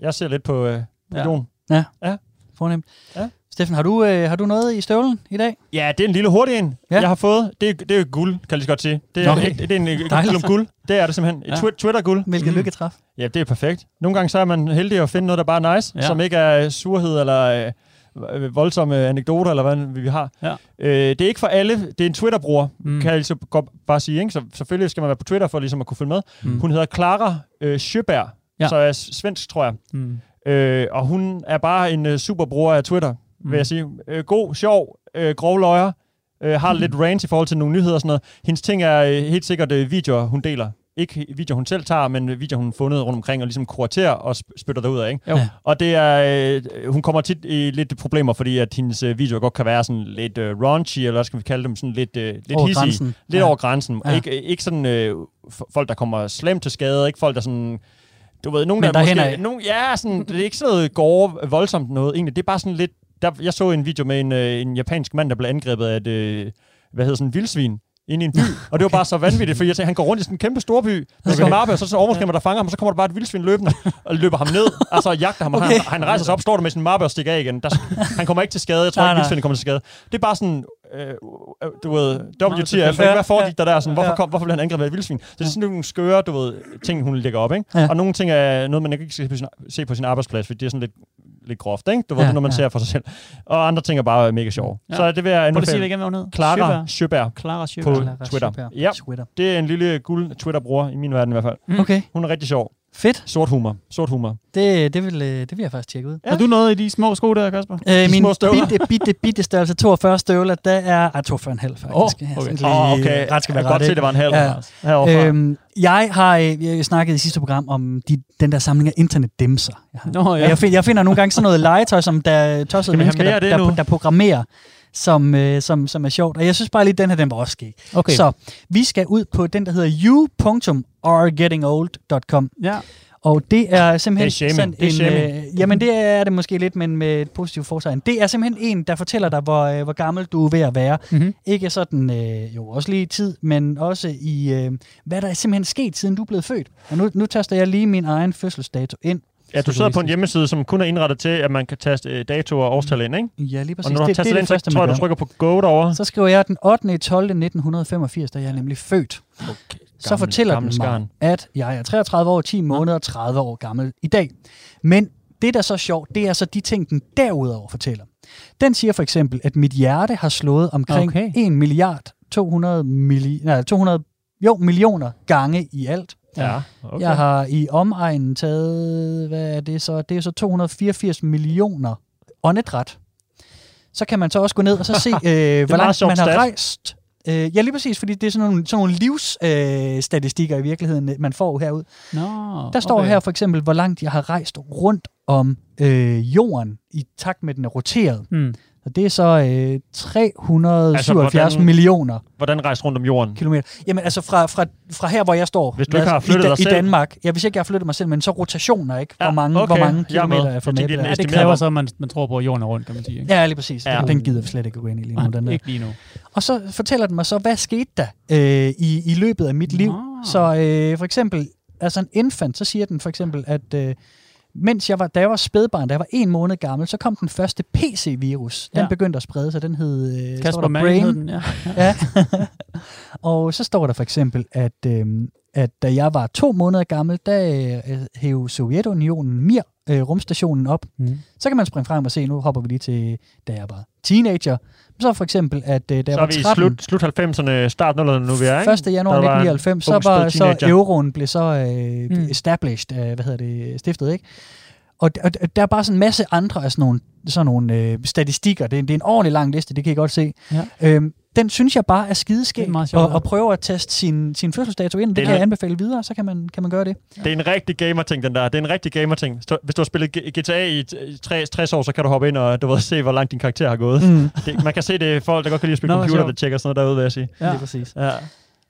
jeg ser lidt på, øh, på Ja. Jon. Fornemt. Ja. Steffen, har du, øh, har du noget i støvlen i dag? Ja, det er en lille hurtig en, Ja. ja. jeg har fået. Det er, det er guld, kan jeg lige godt sige. Det er, Nå, det, det er en klump guld. Det er det simpelthen. Et Ja. twi- Twitter-guld. Hvilket mm. lykketræf. Ja, det er perfekt. Nogle gange så er man heldig at finde noget, der bare er nice, Ja. ja. som ikke er surhed eller øh, øh, voldsomme anekdoter, eller hvad vi har. Ja. Øh, det er ikke for alle. Det er en Twitter-bruger, Mm. kan jeg så godt bare sige. Ikke? Så selvfølgelig skal man være på Twitter for ligesom at kunne følge med. Mm. Hun hedder Clara øh, Sjøberg, Ja. ja. så er svensk, tror jeg. Mm. Øh, og hun er bare en øh, super bruger af Twitter, mm. vil jeg sige. Øh, god, sjov, øh, grov løjer. Øh, har lidt rant i forhold til nogle nyheder og sådan noget. Hendes ting er øh, helt sikkert øh, videoer, hun deler. Ikke videoer, hun selv tager, men øh, videoer, hun har fundet rundt omkring, og ligesom kuraterer og sp- spytter derud af. Ikke? Jo. Og det er, øh, hun kommer tit i lidt problemer, fordi at hendes øh, videoer godt kan være sådan lidt øh, raunchy, eller hvad skal vi kalde dem, sådan lidt, øh, lidt Over hissige. grænsen. Lidt Ja. over grænsen. Ja. Ikke, ikke sådan øh, folk, der kommer slemt til skade, ikke folk, der sådan... Du ved, nogen, Men der derhen måske... af. Nogen, ja, sådan, det er ikke sådan noget gore, voldsomt noget, egentlig. Det er bare sådan lidt... Der, jeg så en video med en, øh, en japansk mand, der blev angrebet af et, øh, hvad hedder sådan en vildsvin inde i en by. Og det var bare så vanvittigt, fordi jeg tænkte, han går rundt i sådan en kæmpe storby med Okay. mappe, og så er der en overskæmmer, der fanger ham, og så kommer der bare et vildsvin løbende og løber ham ned, altså jagter ham. Okay. Okay. Han, han, rejser sig op, står der med sin mappe og stikker af igen. Der, han kommer ikke til skade. Jeg tror Nej, ikke, vildsvinet kommer til skade. Det er bare sådan, øh, øh, du ved, WTF, tilfældigt. ikke? hvad foregik der der? Sådan, hvorfor, Ja. kom, hvorfor blev han angrebet af et vildsvin? Så det er sådan nogle skøre, du ved, ting, hun lægger op, ikke? Ja. Og nogle ting er noget, man ikke skal se på sin, se på sin arbejdsplads, fordi det er sådan lidt, lidt groft, ikke? Du ved, Ja, ja, når man ja. ser for sig selv. Og andre ting er bare mega sjove. Ja. Ja. Så det vil jeg Prøv lige at sige det anbefale. igen, hvad hun. Clara Sjøberg Clara på Sjøberg. Clara Twitter. Sjøberg. Ja, Twitter. det er en lille guld Twitter-bruger, i min verden i hvert fald. Mm. Okay, Hun er rigtig sjov. Fedt. Sort humor. Sort humor. Det, det, vil, øh, det vil jeg faktisk tjekke ud. Har du noget i de små sko der, Kasper? Øh, min små støvler. bitte, bitte, bitte størrelse 42 støvler, der er... Ej, 42 en halv faktisk. Åh, Ja, okay. lige okay. Ret skal jeg være kan godt se, det var en halv. Ja. Heroverfra. Øhm, jeg har øh, jeg snakkede i sidste program om de, den der samling af internetdimser. Jeg, har. Nå, ja. jeg, find, jeg finder nogle gange sådan noget legetøj, som der tossede mennesker, der, der, nu? der programmerer, som, øh, som, som er sjovt. Og jeg synes bare lige, den her, den var også skæg. Okay. Så vi skal ud på den, der hedder you.aregettingold.com. Ja. Og det er simpelthen Det er sådan Det er en... Øh, jamen, det er det måske lidt, men med et positivt fortegn. Det er simpelthen en, der fortæller dig, hvor, øh, hvor gammel du er ved at være. Mm-hmm. Ikke sådan, øh, jo også lige i tid, men også i, øh, hvad der er simpelthen sket, siden du er blevet født. Og nu, nu taster jeg lige min egen fødselsdato ind. Ja, du sidder på en hjemmeside, som kun er indrettet til, at man kan taste øh, datoer og årstal ind, ikke? Ja, lige præcis. Og når du har det, det tastet er ind, det så tror jeg, du trykker på go derovre. Så skriver jeg den 8. 12. 1985, da jeg er nemlig født. Okay. så fortæller den mig, at jeg er 33 år, 10 måneder og 30 år gammel i dag. Men det, der er så sjovt, det er så de ting, den derudover fortæller. Den siger for eksempel, at mit hjerte har slået omkring Okay. 1 milliard 200, milli- nej, 200 jo, millioner gange i alt. Ja, okay. Jeg har i omegnen taget, hvad er det så? Det er så 284 millioner åndedræt. Så kan man så også gå ned og så se, (laughs) øh, hvor langt man har stat. rejst. Øh, ja, lige præcis, fordi det er sådan nogle, sådan nogle livsstatistikker øh, i virkeligheden, man får herud. Nå, Der står okay. her for eksempel, hvor langt jeg har rejst rundt om øh, jorden i takt med, at den er roteret. Mm. Og det er så øh, 377 Altså, hvordan- millioner Hvordan rejse rundt om jorden? kilometer. Jamen altså fra, fra, fra her, hvor jeg står. Hvis du ikke har i, flyttet da- dig I selv. Danmark. Ja, hvis ikke jeg har flyttet mig selv, men så rotationer, ikke? Hvor Ja, mange, okay. hvor mange Jeg er kilometer er for Jeg tænkte, med. det er Ja, Det kræver man. så, at man, man tror på, at jorden er rundt, kan man sige. Ikke? ja, lige præcis. Ja. Den gider vi slet ikke gå ind i lige nu. Den der. ikke lige nu. Og så fortæller den mig så, hvad skete der øh, i, i løbet af mit liv. Nå. Så øh, for eksempel, altså en infant, så siger den for eksempel, at øh, mens jeg var, da jeg var spædbarn, da jeg var en måned gammel, så kom den første PC-virus. Den Ja. begyndte at sprede sig. Den hed, øh, Kasper Brain. hed den, ja. Ja. (laughs) og så står der for eksempel, at, øhm, at da jeg var to måneder gammel, der øh, hævde Sovjetunionen Mir øh, rumstationen op. Mm. Så kan man springe frem og se, nu hopper vi lige til, da jeg var teenager. Så for eksempel, at øh, da jeg Så er var vi i 13, slut, slut 90'erne, start 0'erne nu, vi er, ikke? 1. januar Der var en 1999, så var så euroen blev så øh, Mm. established, øh, hvad hedder det, stiftet, ikke? Og, og, og der er bare sådan en masse andre af sådan nogle, sådan nogle øh, statistikker. Det er, det er en ordentlig lang liste, det kan I godt se. Ja. Øhm, den synes jeg bare er Det er skideskæg. Og, ja. og prøve at teste sin, sin fødselsdato ind. Det, Det er kan jeg anbefale videre, så kan man, kan man gøre det. Det er en rigtig gamer-ting, den der. Det er en rigtig gamer-ting. Hvis du har spillet GTA i t- i 60 60 år, så kan du hoppe ind og du ved, se, hvor langt din karakter har gået. Mm. Det, man kan se, det er folk, der godt kan lide at spille Nå, computer, der tjekker sådan noget derude, vil jeg sige. Ja. Lige præcis. Ja.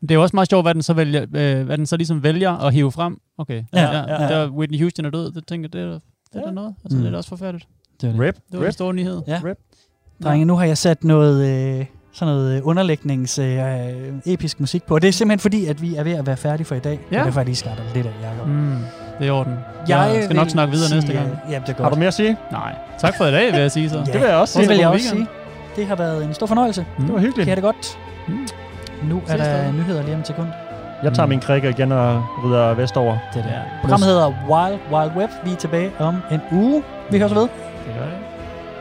Det er også meget sjovt, hvad den så, vælger, øh, hvad den så ligesom vælger at hive frem. Okay. Ja, ja, ja. ja. Der Whitney Houston er død, det tænker det er, det er Ja. noget. Altså, Mm. det er da også forfærdeligt. Det var det. Rip. Det var en Rip. stor nyhed. Ja. Rip. Drenge, nu har jeg sat noget, øh, sådan noget øh, underlægnings øh, øh, episk musik på. Og det er simpelthen fordi, at vi er ved at være færdige for i dag. Ja. Og derfor er jeg lige starter lidt af, Jacob. Mm. Det er orden. Jeg skal nok snakke videre sige, næste gang. øh, Ja, det er godt. Har du mere at sige? Nej. Tak for i dag, vil jeg sige så. (laughs) Ja, Det vil jeg også sige. Det vil jeg også sige. Det har været en stor fornøjelse. Det var hyggeligt. Kan det godt? Mm. Nu er Ses der der. nyheder lige om et sekund. Jeg tager min krikke igen og rider vestover. Det er det. Ja. Programmet hedder Wild Wild Web. Vi er tilbage om en uge. Vi høres ved. Det gør jeg.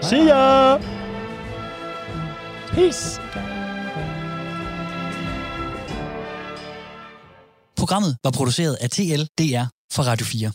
See ya! Peace. Programmet var produceret af TL DR for Radio 4.